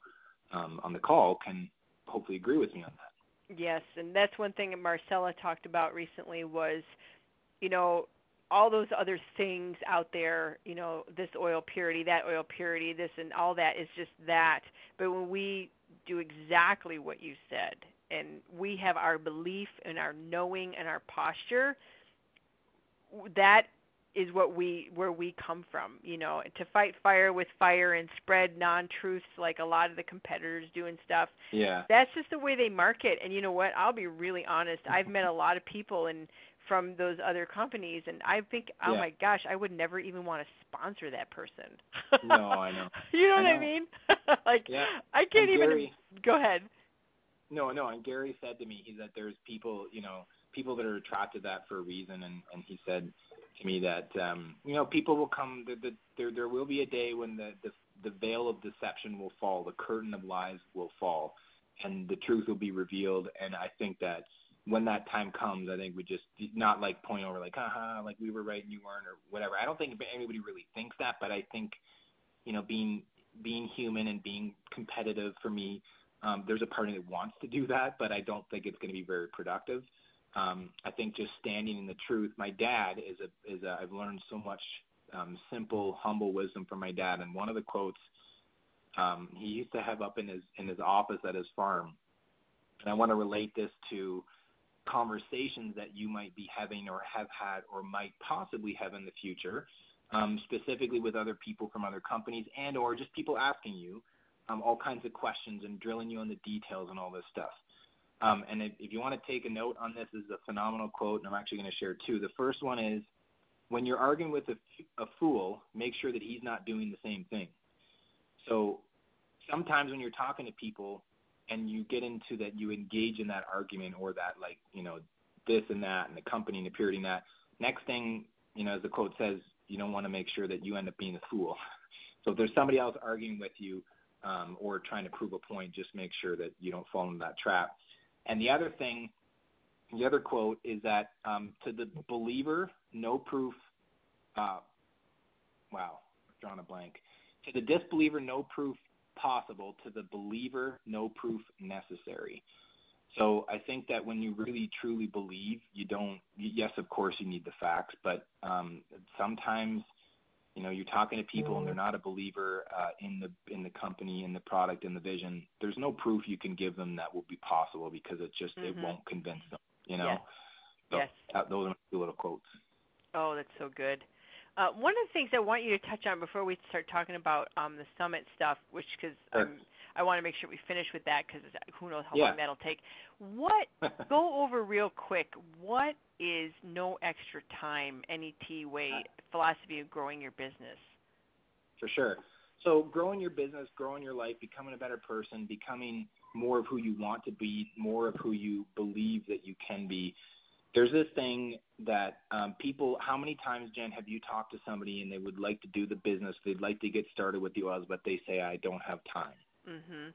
um, on the call can hopefully agree with me on that. Yes, and that's one thing that Marcella talked about recently was, you know, all those other things out there, you know, this oil purity, that oil purity, this and all that is just that. But when we do exactly what you said, and we have our belief and our knowing and our posture, that is what we where we come from you know to fight fire with fire and spread non-truths like a lot of the competitors do and stuff yeah. that's just the way they market. And you know what? I'll be really honest. I've met a lot of people and from those other companies and I think oh Yeah. my gosh, I would never even want to sponsor that person. No, I know. you know I what I mean? like Yeah. I can't And even Gary- go ahead. No, no. And Gary said to me, he said there's people, you know, people that are attracted to that for a reason. And and he said to me that, um, you know, people will come. The, the, there there will be a day when the, the the veil of deception will fall, the curtain of lies will fall, and the truth will be revealed. And I think that when that time comes, I think we just not like point over like, haha, like we were right and you weren't, or whatever. I don't think anybody really thinks that, but I think, you know, being being human and being competitive for me um, there's a part of me that wants to do that, but I don't think it's going to be very productive. Um, I think just standing in the truth. My dad is a is a. I've learned so much um, simple, humble wisdom from my dad, and one of the quotes um, he used to have up in his in his office at his farm, and I want to relate this to conversations that you might be having or have had or might possibly have in the future, um, specifically with other people from other companies and or just people asking you um, all kinds of questions and drilling you on the details and all this stuff. Um, and if, if you want to take a note on this, this is a phenomenal quote, and I'm actually going to share two. The first one is, when you're arguing with a, a fool, make sure that he's not doing the same thing. So sometimes when you're talking to people and you get into that, you engage in that argument or that like, you know, this and that and the company and the purity and that. Next thing, you know, as the quote says, you don't want to make sure that you end up being a fool. So if there's somebody else arguing with you um, or trying to prove a point, just make sure that you don't fall into that trap. And the other thing, the other quote is that um, to the believer, no proof. Uh, wow, drawn a blank. To the disbeliever, no proof possible. To the believer, no proof necessary. So I think that when you really truly believe, you don't. Yes, of course, you need the facts, but um, sometimes, you know, you're talking to people and they're not a believer uh, in the in the company, in the product, in the vision. There's no proof you can give them that will be possible because it just it Mhm. won't convince them. You know. Yes. So Yes. that, those are my two little quotes. Oh, that's so good. Uh, one of the things I want you to touch on before we start talking about um, the summit stuff, which because. I want to make sure we finish with that because who knows how Yeah. long that'll take. What go over real quick? What is no extra time NET way philosophy of growing your business? For sure. So growing your business, growing your life, becoming a better person, becoming more of who you want to be, more of who you believe that you can be. There's this thing that um, people. How many times, Jen, have you talked to somebody and they would like to do the business, they'd like to get started with you, as but they say, "I don't have time." Mhm.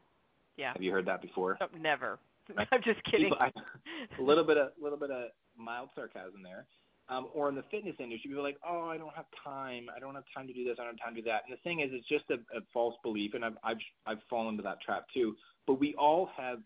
Yeah. Have you heard that before? Oh, never. Right. I'm just kidding. People, I, a little bit of a little bit of mild sarcasm there. Um, or in the fitness industry, people are like, "Oh, I don't have time. I don't have time to do this. I don't have time to do that." And the thing is, it's just a, a false belief, and I've I've I've fallen into that trap too. But we all have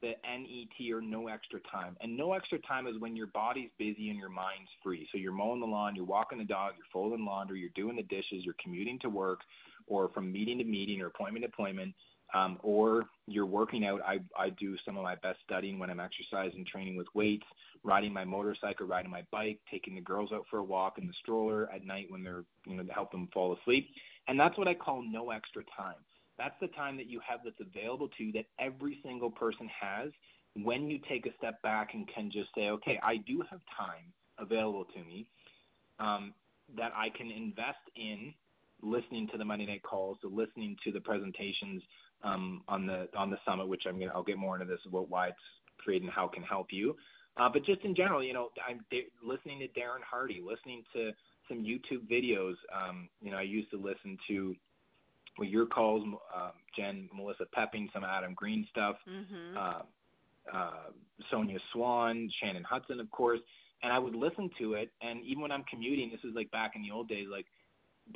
the NET or no extra time, and no extra time is when your body's busy and your mind's free. So you're mowing the lawn, you're walking the dog, you're folding laundry, you're doing the dishes, you're commuting to work, or from meeting to meeting or appointment to appointment um, or you're working out. I, I do some of my best studying when I'm exercising, training with weights, riding my motorcycle, riding my bike, taking the girls out for a walk in the stroller at night when they're, you know, to help them fall asleep. And that's what I call no extra time. That's the time that you have that's available to you that every single person has when you take a step back and can just say, okay, I do have time available to me um, that I can invest in listening to the Monday night calls, to listening to the presentations um, on the on the summit, which I'm gonna I'll get more into this about why it's created and how it can help you. Uh, but just in general, you know, I'm da- listening to Darren Hardy, listening to some YouTube videos. Um, you know, I used to listen to well, your calls, um, Jen, Melissa Poepping, some Adam Green stuff, Mhm. uh, uh, Sonia Swan, Shannon Hudson, of course. And I would listen to it, and even when I'm commuting, this is like back in the old days, like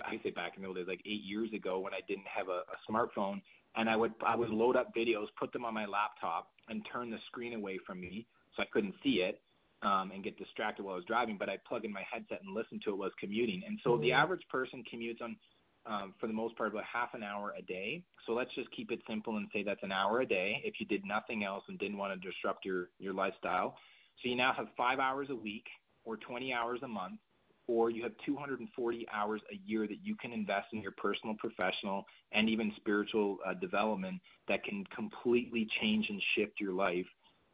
I say back in the old days, like eight years ago, when I didn't have a, a smartphone, and I would I would load up videos, put them on my laptop, and turn the screen away from me so I couldn't see it, um, and get distracted while I was driving. But I'd plug in my headset and listen to it while I was commuting. And so the average person commutes on, um, for the most part, about half an hour a day. So let's just keep it simple and say that's an hour a day. If you did nothing else and didn't want to disrupt your your lifestyle, so you now have five hours a week or 20 hours a month or you have 240 hours a year that you can invest in your personal, professional, and even spiritual uh, development that can completely change and shift your life.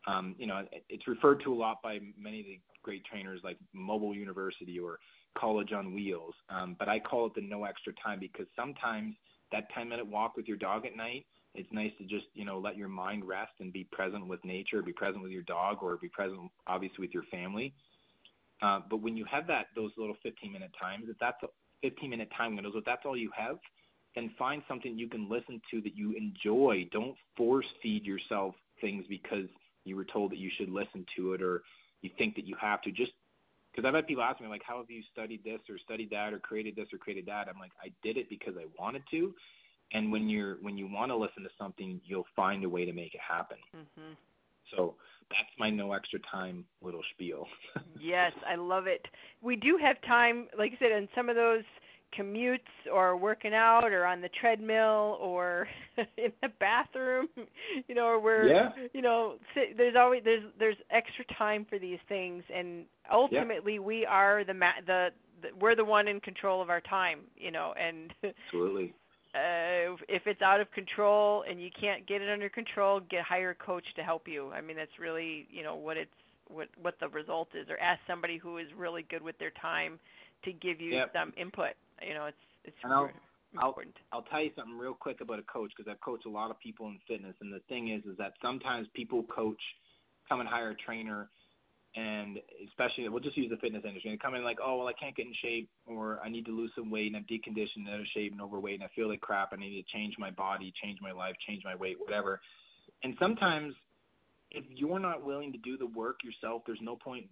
Um, you know, it's referred to a lot by many of the great trainers like Mobile University or College on Wheels. Um, but I call it the no extra time because sometimes that 10 minute walk with your dog at night, it's nice to just, you know, let your mind rest and be present with nature, be present with your dog or be present obviously with your family. Uh, but when you have that, those little 15 minute times, if that's a 15 minute time windows, if that's all you have, then find something you can listen to that you enjoy. Don't force feed yourself things because you were told that you should listen to it or you think that you have to. Just because I've had people ask me like, how have you studied this or studied that or created this or created that? I'm like, I did it because I wanted to. And when you're when you want to listen to something, you'll find a way to make it happen. Mm-hmm. So that's my no extra time little spiel. yes, I love it. We do have time, like I said, in some of those commutes or working out or on the treadmill or in the bathroom you know or we're yeah. you know there's always there's there's extra time for these things and ultimately yeah. we are the, ma- the the we're the one in control of our time you know and absolutely uh if it's out of control and you can't get it under control get hire a coach to help you i mean that's really you know what it's what what the result is or ask somebody who is really good with their time to give you yep. some input you know, it's it's I'll, important. I'll, I'll tell you something real quick about a coach because I've coached a lot of people in fitness, and the thing is, is that sometimes people coach, come and hire a trainer, and especially we'll just use the fitness industry. They come in like, oh well, I can't get in shape, or I need to lose some weight, and I'm deconditioned, and out of shape, and overweight, and I feel like crap. I need to change my body, change my life, change my weight, whatever. And sometimes, if you're not willing to do the work yourself, there's no point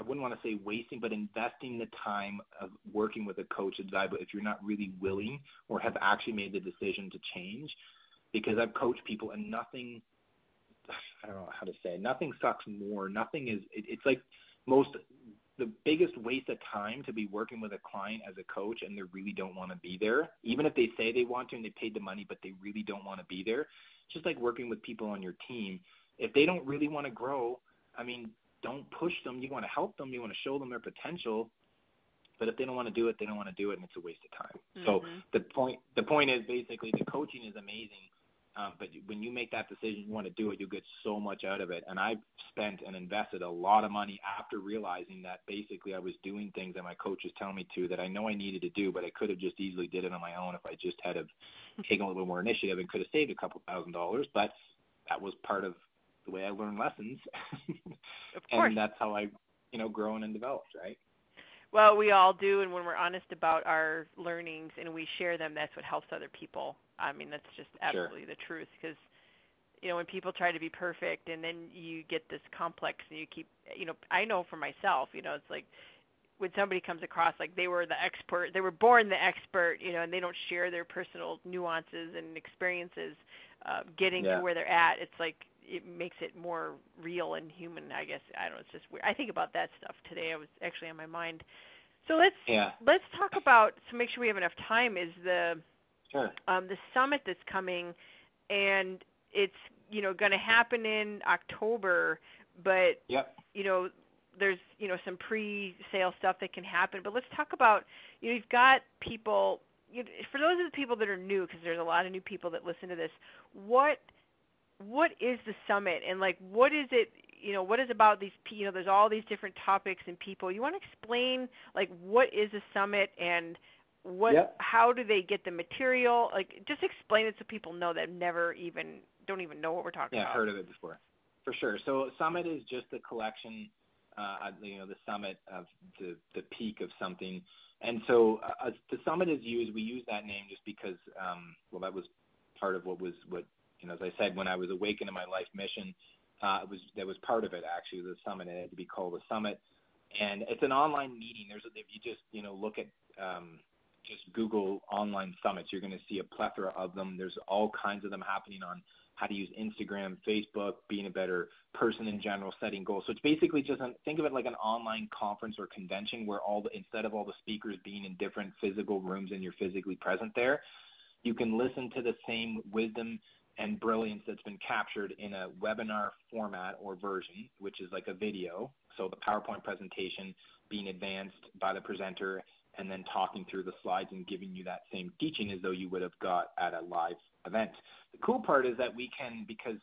I wouldn't want to say wasting, but investing the time of working with a coach is valuable if you're not really willing or have actually made the decision to change. Because I've coached people and nothing, I don't know how to say, nothing sucks more. Nothing is, it, it's like most, the biggest waste of time to be working with a client as a coach and they really don't want to be there. Even if they say they want to and they paid the money, but they really don't want to be there. Just like working with people on your team. If they don't really want to grow, I mean, don't push them. You want to help them. You want to show them their potential. But if they don't want to do it, they don't want to do it, and it's a waste of time. Mm-hmm. So the point the point is basically the coaching is amazing, um, but when you make that decision, you want to do it, you get so much out of it. And I've spent and invested a lot of money after realizing that basically I was doing things that my coach was telling me to that I know I needed to do, but I could have just easily did it on my own if I just had have taken a little bit more initiative and could have saved a couple thousand dollars. But that was part of the way I learn lessons. of course. and that's how I, you know, grown and developed, right? Well, we all do, and when we're honest about our learnings and we share them, that's what helps other people. I mean, that's just absolutely sure. the truth. Because, you know, when people try to be perfect, and then you get this complex, and you keep, you know, I know for myself, you know, it's like when somebody comes across like they were the expert, they were born the expert, you know, and they don't share their personal nuances and experiences, uh, getting yeah. to where they're at. It's like it makes it more real and human. I guess I don't know. It's just weird. I think about that stuff today. I was actually on my mind. So let's yeah. let's talk about to make sure we have enough time is the sure. um, the summit that's coming, and it's you know going to happen in October, but yep. you know there's you know some pre-sale stuff that can happen. But let's talk about you know you've got people. You, for those of the people that are new, because there's a lot of new people that listen to this, what what is the summit? And like what is it you know what is about these you know there's all these different topics and people. You want to explain like what is a summit and what yep. how do they get the material? Like just explain it so people know that never even don't even know what we're talking yeah, about. yeah heard of it before. For sure. So summit is just a collection uh you know the summit of the the peak of something. And so uh, the summit is used we use that name just because um well that was part of what was what you know, as I said, when I was awakened in my life mission, uh, it was that was part of it actually. The summit it had to be called a summit, and it's an online meeting. There's if you just you know look at um, just Google online summits, you're going to see a plethora of them. There's all kinds of them happening on how to use Instagram, Facebook, being a better person in general, setting goals. So it's basically just an, think of it like an online conference or convention where all the instead of all the speakers being in different physical rooms and you're physically present there, you can listen to the same wisdom and brilliance that's been captured in a webinar format or version, which is like a video. So the PowerPoint presentation being advanced by the presenter and then talking through the slides and giving you that same teaching as though you would have got at a live event. The cool part is that we can, because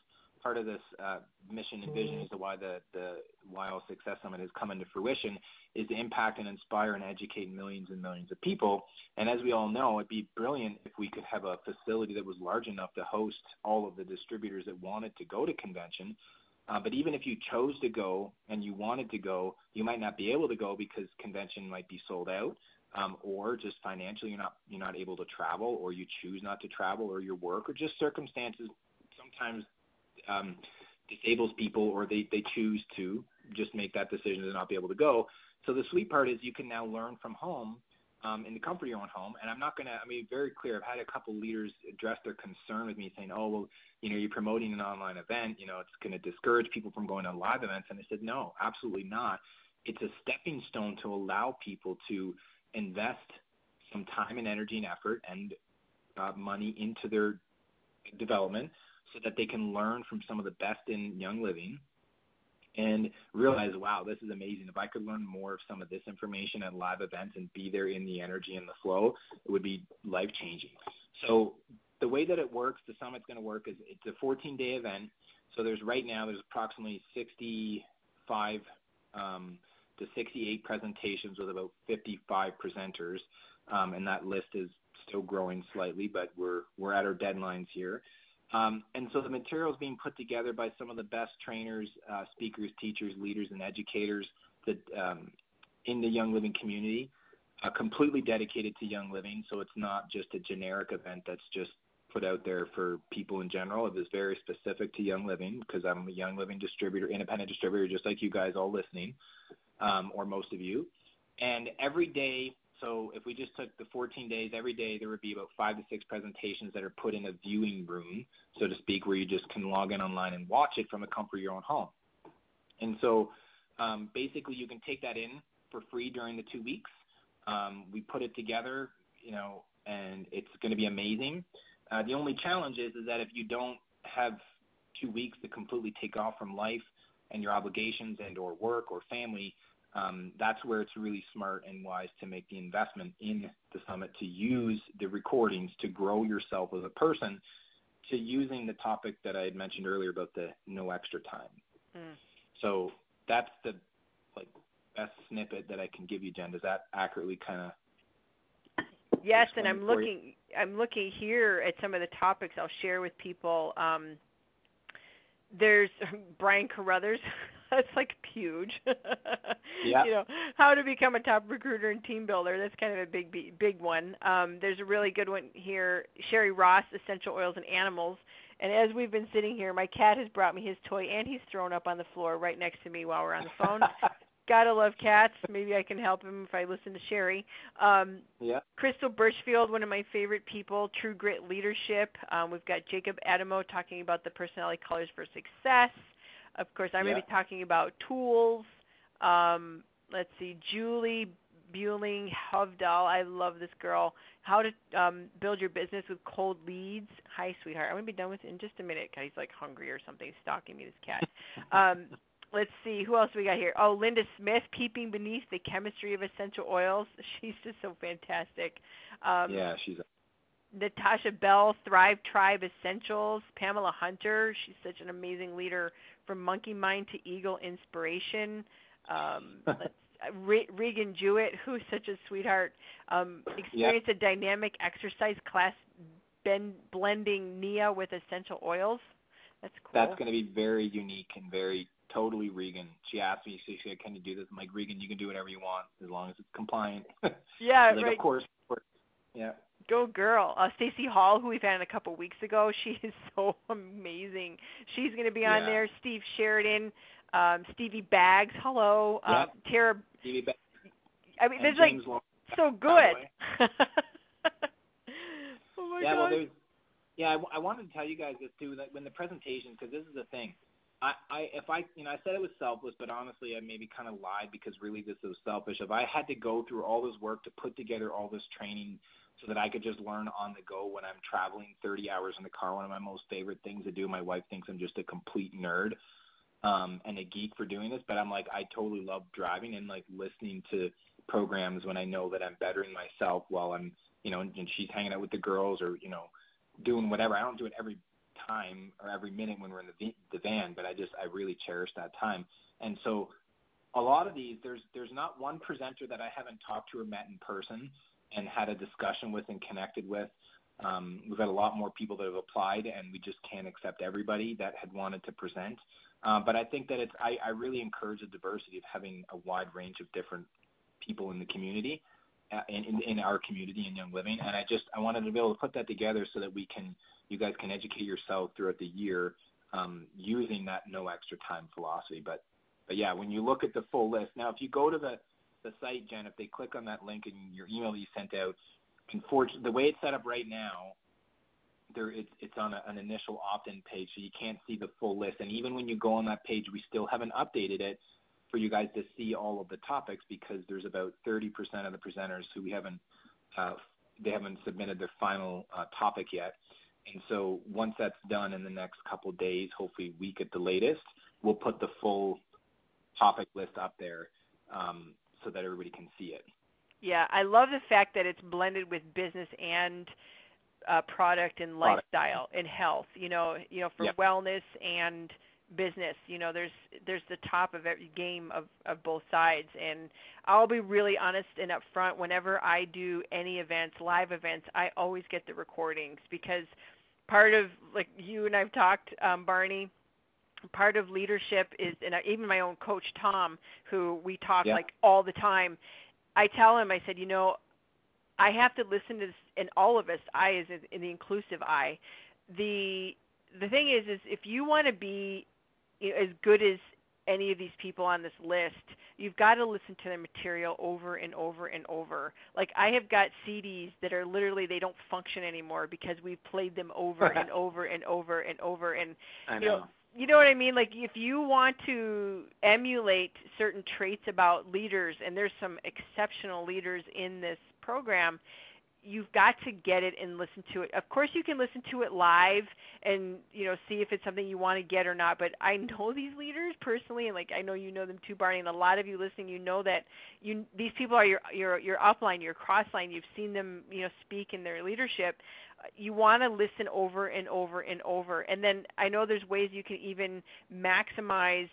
part of this uh, mission and vision as to why the the YL Success Summit has come into fruition is to impact and inspire and educate millions and millions of people. And as we all know, it'd be brilliant if we could have a facility that was large enough to host all of the distributors that wanted to go to convention. Uh, but even if you chose to go and you wanted to go, you might not be able to go because convention might be sold out, um, or just financially you're not you're not able to travel, or you choose not to travel, or your work, or just circumstances sometimes um, disables people, or they they choose to just make that decision to not be able to go. So the sweet part is you can now learn from home um, in the comfort of your own home. And I'm not going to, I mean, very clear. I've had a couple leaders address their concern with me saying, oh, well, you know, you're promoting an online event, you know, it's going to discourage people from going to live events. And I said, no, absolutely not. It's a stepping stone to allow people to invest some time and energy and effort and uh, money into their development so that they can learn from some of the best in young living and realize, wow, this is amazing. If I could learn more of some of this information at live events and be there in the energy and the flow, it would be life changing. So the way that it works, the summit's going to work is it's a 14 day event. So there's right now there's approximately 65 um, to 68 presentations with about 55 presenters, um, and that list is still growing slightly, but we're we're at our deadlines here. Um, and so the material is being put together by some of the best trainers, uh, speakers, teachers, leaders, and educators that um, in the Young Living community, uh, completely dedicated to Young Living. So it's not just a generic event that's just put out there for people in general. It is very specific to Young Living because I'm a Young Living distributor, independent distributor, just like you guys all listening, um, or most of you. And every day so if we just took the 14 days, every day there would be about five to six presentations that are put in a viewing room, so to speak, where you just can log in online and watch it from the comfort of your own home. And so um, basically you can take that in for free during the two weeks. Um, we put it together, you know, and it's going to be amazing. Uh, the only challenge is, is that if you don't have two weeks to completely take off from life and your obligations and or work or family, um, that's where it's really smart and wise to make the investment in the summit to use the recordings to grow yourself as a person to using the topic that I had mentioned earlier about the no extra time. Mm. So that's the like best snippet that I can give you, Jen. Does that accurately kind of Yes, and I'm looking you? I'm looking here at some of the topics I'll share with people. Um, there's Brian Carruthers that's like huge. yeah. You know, how to become a top recruiter and team builder. That's kind of a big, big one. Um, there's a really good one here. Sherry Ross, Essential Oils and Animals. And as we've been sitting here, my cat has brought me his toy, and he's thrown up on the floor right next to me while we're on the phone. Gotta love cats. Maybe I can help him if I listen to Sherry. Um, yeah. Crystal Birchfield, one of my favorite people. True Grit Leadership. Um, we've got Jacob Adamo talking about the personality colors for success. Of course, I'm yeah. going to be talking about tools. Um, let's see, Julie Bueling Hovdahl. I love this girl. How to um, build your business with cold leads. Hi, sweetheart. I'm going to be done with it in just a minute because he's like hungry or something, He's stalking me, this cat. um, let's see, who else we got here? Oh, Linda Smith, Peeping Beneath the Chemistry of Essential Oils. She's just so fantastic. Um, yeah, she's. Natasha Bell, Thrive Tribe Essentials. Pamela Hunter, she's such an amazing leader from Monkey Mind to Eagle Inspiration. Um, uh, Re- Regan Jewett, who's such a sweetheart, um, experienced yep. a dynamic exercise class ben- blending NIA with essential oils. That's cool. That's going to be very unique and very totally Regan. She asked me, she said, "Can you do this?" I'm like, "Regan, you can do whatever you want as long as it's compliant." Yeah, like, right. Of course. Of course. Yeah. Go girl. Uh, Stacy Hall, who we've had a couple weeks ago, she is so amazing. She's going to be on yeah. there. Steve Sheridan, um, Stevie Bags. Hello, yeah. um, Tara. Stevie Bags. I mean, there's like Long, so good. oh my yeah, God. well, there's. Yeah, I, I wanted to tell you guys this too. That when the presentation, because this is the thing. I, I if I you know I said it was selfless, but honestly I maybe kind of lied because really this was selfish. If I had to go through all this work to put together all this training so that I could just learn on the go when I'm traveling 30 hours in the car. One of my most favorite things to do. My wife thinks I'm just a complete nerd um, and a geek for doing this, but I'm like, I totally love driving and like listening to programs when I know that I'm bettering myself while I'm, you know, and, and she's hanging out with the girls or, you know, doing whatever. I don't do it every time or every minute when we're in the, the van, but I just I really cherish that time. And so a lot of these there's there's not one presenter that I haven't talked to or met in person and had a discussion with and connected with. Um, we've had a lot more people that have applied, and we just can't accept everybody that had wanted to present. Uh, but I think that it's I, I really encourage the diversity of having a wide range of different people in the community, uh, in, in in our community in Young Living, and I just I wanted to be able to put that together so that we can you guys can educate yourself throughout the year um, using that no extra time philosophy. But but yeah, when you look at the full list now, if you go to the the site, Jen, if they click on that link in your email that you sent out, unfortunately, the way it's set up right now, there it's it's on a, an initial opt-in page, so you can't see the full list. And even when you go on that page, we still haven't updated it for you guys to see all of the topics because there's about 30% of the presenters who we haven't uh, they haven't submitted their final uh, topic yet. And so once that's done in the next couple days, hopefully week at the latest, we'll put the full topic list up there um, so that everybody can see it. Yeah, I love the fact that it's blended with business and uh, product and lifestyle product. and health. You know, you know, for yep. wellness and business. You know, there's there's the top of every game of of both sides. And I'll be really honest and upfront. Whenever I do any events, live events, I always get the recordings because part of like you and I've talked, um, Barney part of leadership is and even my own coach Tom who we talk yeah. like all the time I tell him I said you know I have to listen to this and all of us I is in the inclusive I the the thing is is if you want to be you know, as good as any of these people on this list, you've got to listen to their material over and over and over. Like I have got CDs that are literally they don't function anymore because we've played them over and over and over and over and I know. you know you know what I mean? Like if you want to emulate certain traits about leaders, and there's some exceptional leaders in this program, you've got to get it and listen to it. Of course, you can listen to it live and you know see if it's something you want to get or not. But I know these leaders personally, and like I know you know them too, Barney. And a lot of you listening, you know that you these people are your your your upline, your crossline. You've seen them you know speak in their leadership. You want to listen over and over and over. And then I know there's ways you can even maximize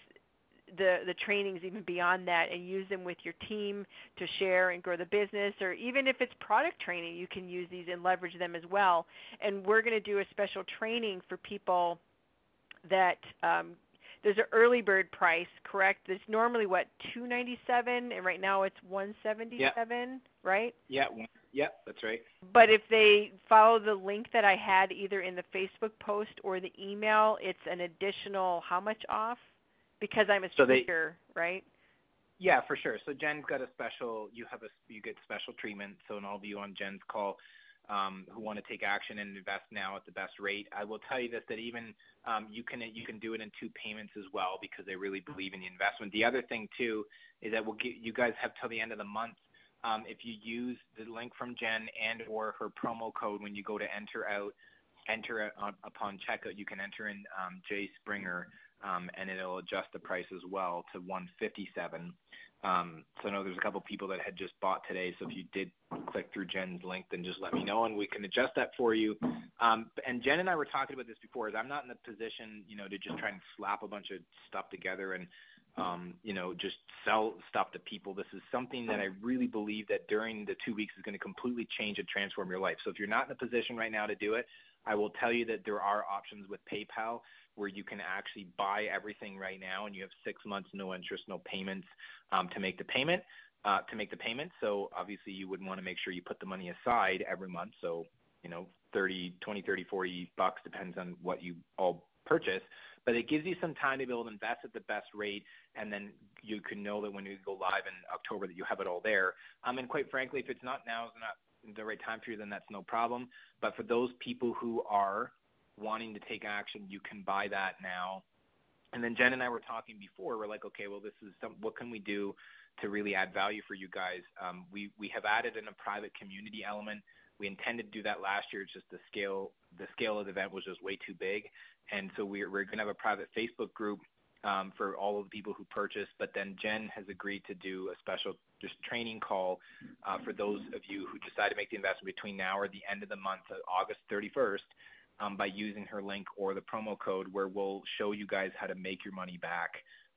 the the trainings even beyond that and use them with your team to share and grow the business. Or even if it's product training you can use these and leverage them as well. And we're going to do a special training for people that um, there's an early bird price correct? It's normally what 297 and right now it's 177 right? Yeah yeah that's right but if they follow the link that i had either in the facebook post or the email it's an additional how much off because I'm a speaker, so they, right? Yeah, for sure. So Jen's got a special. You have a you get special treatment. So in all of you on Jen's call um, who want to take action and invest now at the best rate, I will tell you this: that even um, you can you can do it in two payments as well because they really believe in the investment. The other thing too is that we'll get you guys have till the end of the month. Um, if you use the link from Jen and or her promo code when you go to enter out, enter on, upon checkout, you can enter in um, Jay Springer um, and it'll adjust the price as well to 157. Um, so I know there's a couple people that had just bought today. So if you did click through Jen's link, then just let me know and we can adjust that for you. Um, and Jen and I were talking about this before. Is I'm not in the position, you know, to just try and slap a bunch of stuff together and um, you know, just sell stuff to people. This is something that I really believe that during the two weeks is going to completely change and transform your life. So if you're not in a position right now to do it, I will tell you that there are options with PayPal where you can actually buy everything right now and you have six months no interest no payments um, to make the payment uh, to make the payment so obviously you would want to make sure you put the money aside every month so you know 30 20 30 40 bucks depends on what you all purchase but it gives you some time to be able to invest at the best rate and then you can know that when you go live in october that you have it all there um, and quite frankly if it's not now it's not the right time for you then that's no problem but for those people who are wanting to take action, you can buy that now. And then Jen and I were talking before. We're like, okay, well, this is some. What can we do to really add value for you guys? Um, we we have added in a private community element. We intended to do that last year. It's just the scale the scale of the event was just way too big, and so we're we're going to have a private Facebook group um, for all of the people who purchased. But then Jen has agreed to do a special just training call uh, for those of you who decide to make the investment between now or the end of the month, August 31st, um, by using her link or the promo code, where we'll show you guys how to make your money back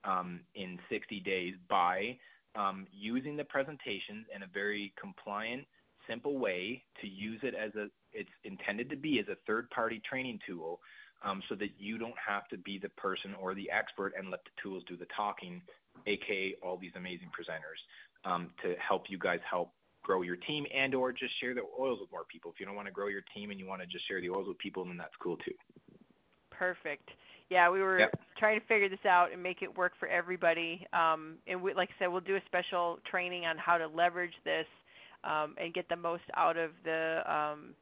um, in 60 days by um, using the presentations in a very compliant, simple way to use it as a it's intended to be as a third party training tool um, so that you don't have to be the person or the expert and let the tools do the talking, aka all these amazing presenters, um, to help you guys help grow your team and or just share the oils with more people. If you don't want to grow your team and you want to just share the oils with people, then that's cool too. Perfect. Yeah, we were yep. trying to figure this out and make it work for everybody. Um, and we, like I said, we'll do a special training on how to leverage this um, and get the most out of the um,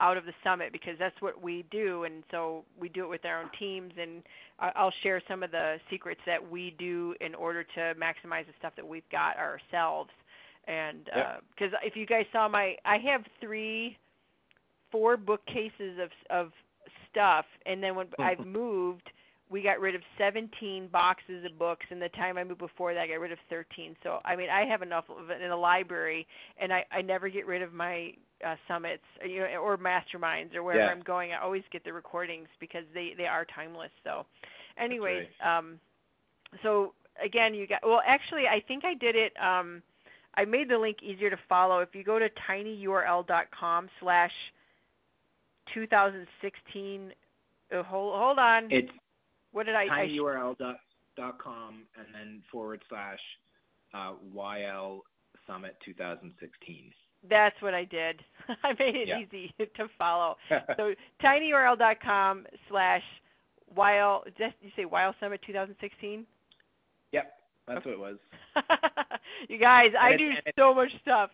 out of the summit because that's what we do, and so we do it with our own teams. And I'll share some of the secrets that we do in order to maximize the stuff that we've got ourselves. And because yep. uh, if you guys saw my, I have three, four bookcases of of stuff, and then when I've moved, we got rid of 17 boxes of books, and the time I moved before that, I got rid of 13. So I mean, I have enough of it in the library, and I I never get rid of my uh, summits, you know, or masterminds or wherever yeah. I'm going. I always get the recordings because they they are timeless. So, anyways, right. um, so again, you got well. Actually, I think I did it. Um, I made the link easier to follow. If you go to tinyurl.com slash 2016. Oh, hold hold on. It's what did I? tinyurl.com and then forward slash uh, YL Summit 2016. That's what I did. I made it yeah. easy to follow. so tinyurl.com slash YL. Did you say YL Summit 2016? Yep, that's okay. what it was. you guys, and I do so much stuff.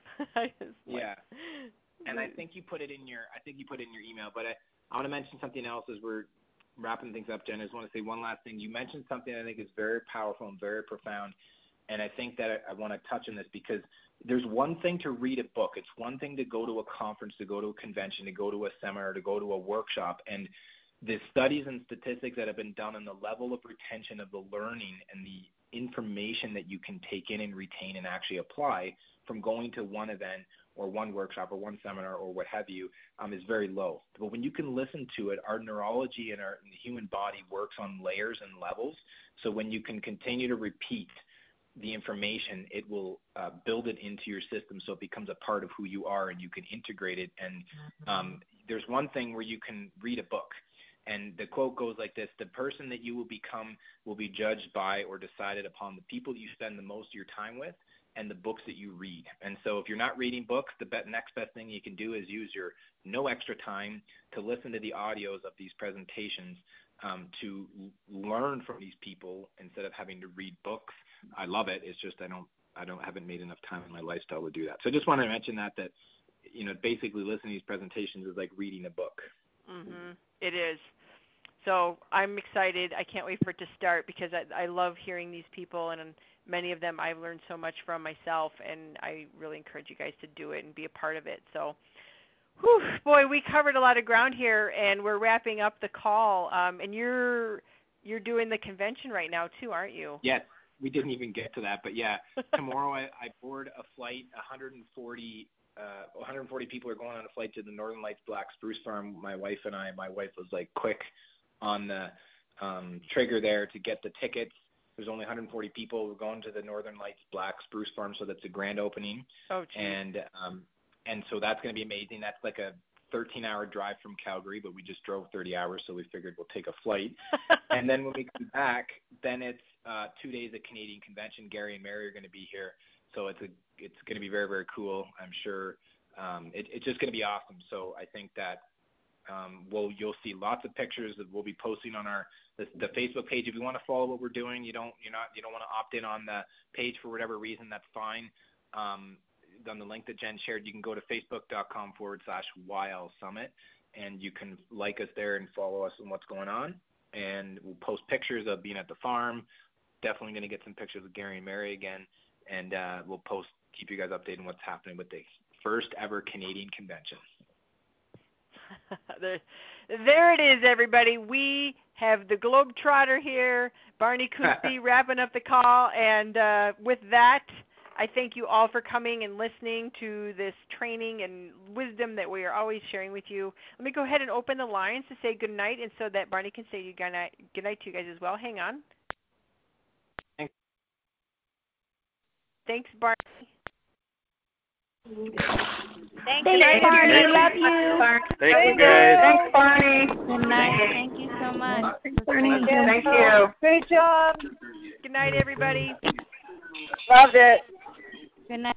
yeah, and I think you put it in your I think you put it in your email, but I, I want to mention something else as we're wrapping things up, Jen. I just want to say one last thing. You mentioned something I think is very powerful and very profound, and I think that I, I want to touch on this because there's one thing to read a book. It's one thing to go to a conference, to go to a convention, to go to a seminar, to go to a workshop, and the studies and statistics that have been done on the level of retention of the learning and the information that you can take in and retain and actually apply from going to one event or one workshop or one seminar or what have you um, is very low. But when you can listen to it, our neurology and our and the human body works on layers and levels. So when you can continue to repeat the information, it will uh, build it into your system so it becomes a part of who you are and you can integrate it. And um, there's one thing where you can read a book. And the quote goes like this The person that you will become will be judged by or decided upon the people you spend the most of your time with and the books that you read. And so if you're not reading books, the next best thing you can do is use your no extra time to listen to the audios of these presentations um, to learn from these people instead of having to read books. I love it. It's just I don't I don't haven't made enough time in my lifestyle to do that. So I just wanted to mention that that you know basically listening to these presentations is like reading a book. Mhm. It is. So I'm excited. I can't wait for it to start because I, I love hearing these people and many of them I've learned so much from myself, and I really encourage you guys to do it and be a part of it. So, whew, boy, we covered a lot of ground here, and we're wrapping up the call. Um, and you're you're doing the convention right now too, aren't you? Yes, we didn't even get to that, but yeah, tomorrow I, I board a flight. 140 uh, 140 people are going on a flight to the Northern Lights Black Spruce Farm. My wife and I. My wife was like quick on the um, trigger there to get the tickets there's only 140 people. We're going to the Northern Lights Black Spruce Farm, so that's a grand opening. Oh, geez. And um, and so that's going to be amazing. That's like a 13-hour drive from Calgary, but we just drove 30 hours, so we figured we'll take a flight. and then when we come back, then it's uh, two days of Canadian convention. Gary and Mary are going to be here, so it's a it's going to be very very cool. I'm sure um, it, it's just going to be awesome. So I think that um, we'll you'll see lots of pictures that we'll be posting on our the, the Facebook page. If you want to follow what we're doing, you don't you're not you don't want to opt in on the page for whatever reason, that's fine. Um, on the link that Jen shared, you can go to facebook.com forward slash YL Summit, and you can like us there and follow us on what's going on. And we'll post pictures of being at the farm. Definitely going to get some pictures of Gary and Mary again, and uh, we'll post keep you guys updated on what's happening with the first ever Canadian convention. there, there it is, everybody. We have the Globetrotter here, Barney Coopsey, wrapping up the call. And uh, with that, I thank you all for coming and listening to this training and wisdom that we are always sharing with you. Let me go ahead and open the lines to say good night, and so that Barney can say good night, good night to you guys as well. Hang on. Thanks. Thanks, Barney. Thank Thank you. you, Barney. Love you. Thank you, guys. Thanks, Barney. Good night. Thank you so much. Barney. Thank you. Great job. Good night, everybody. Loved it. Good night.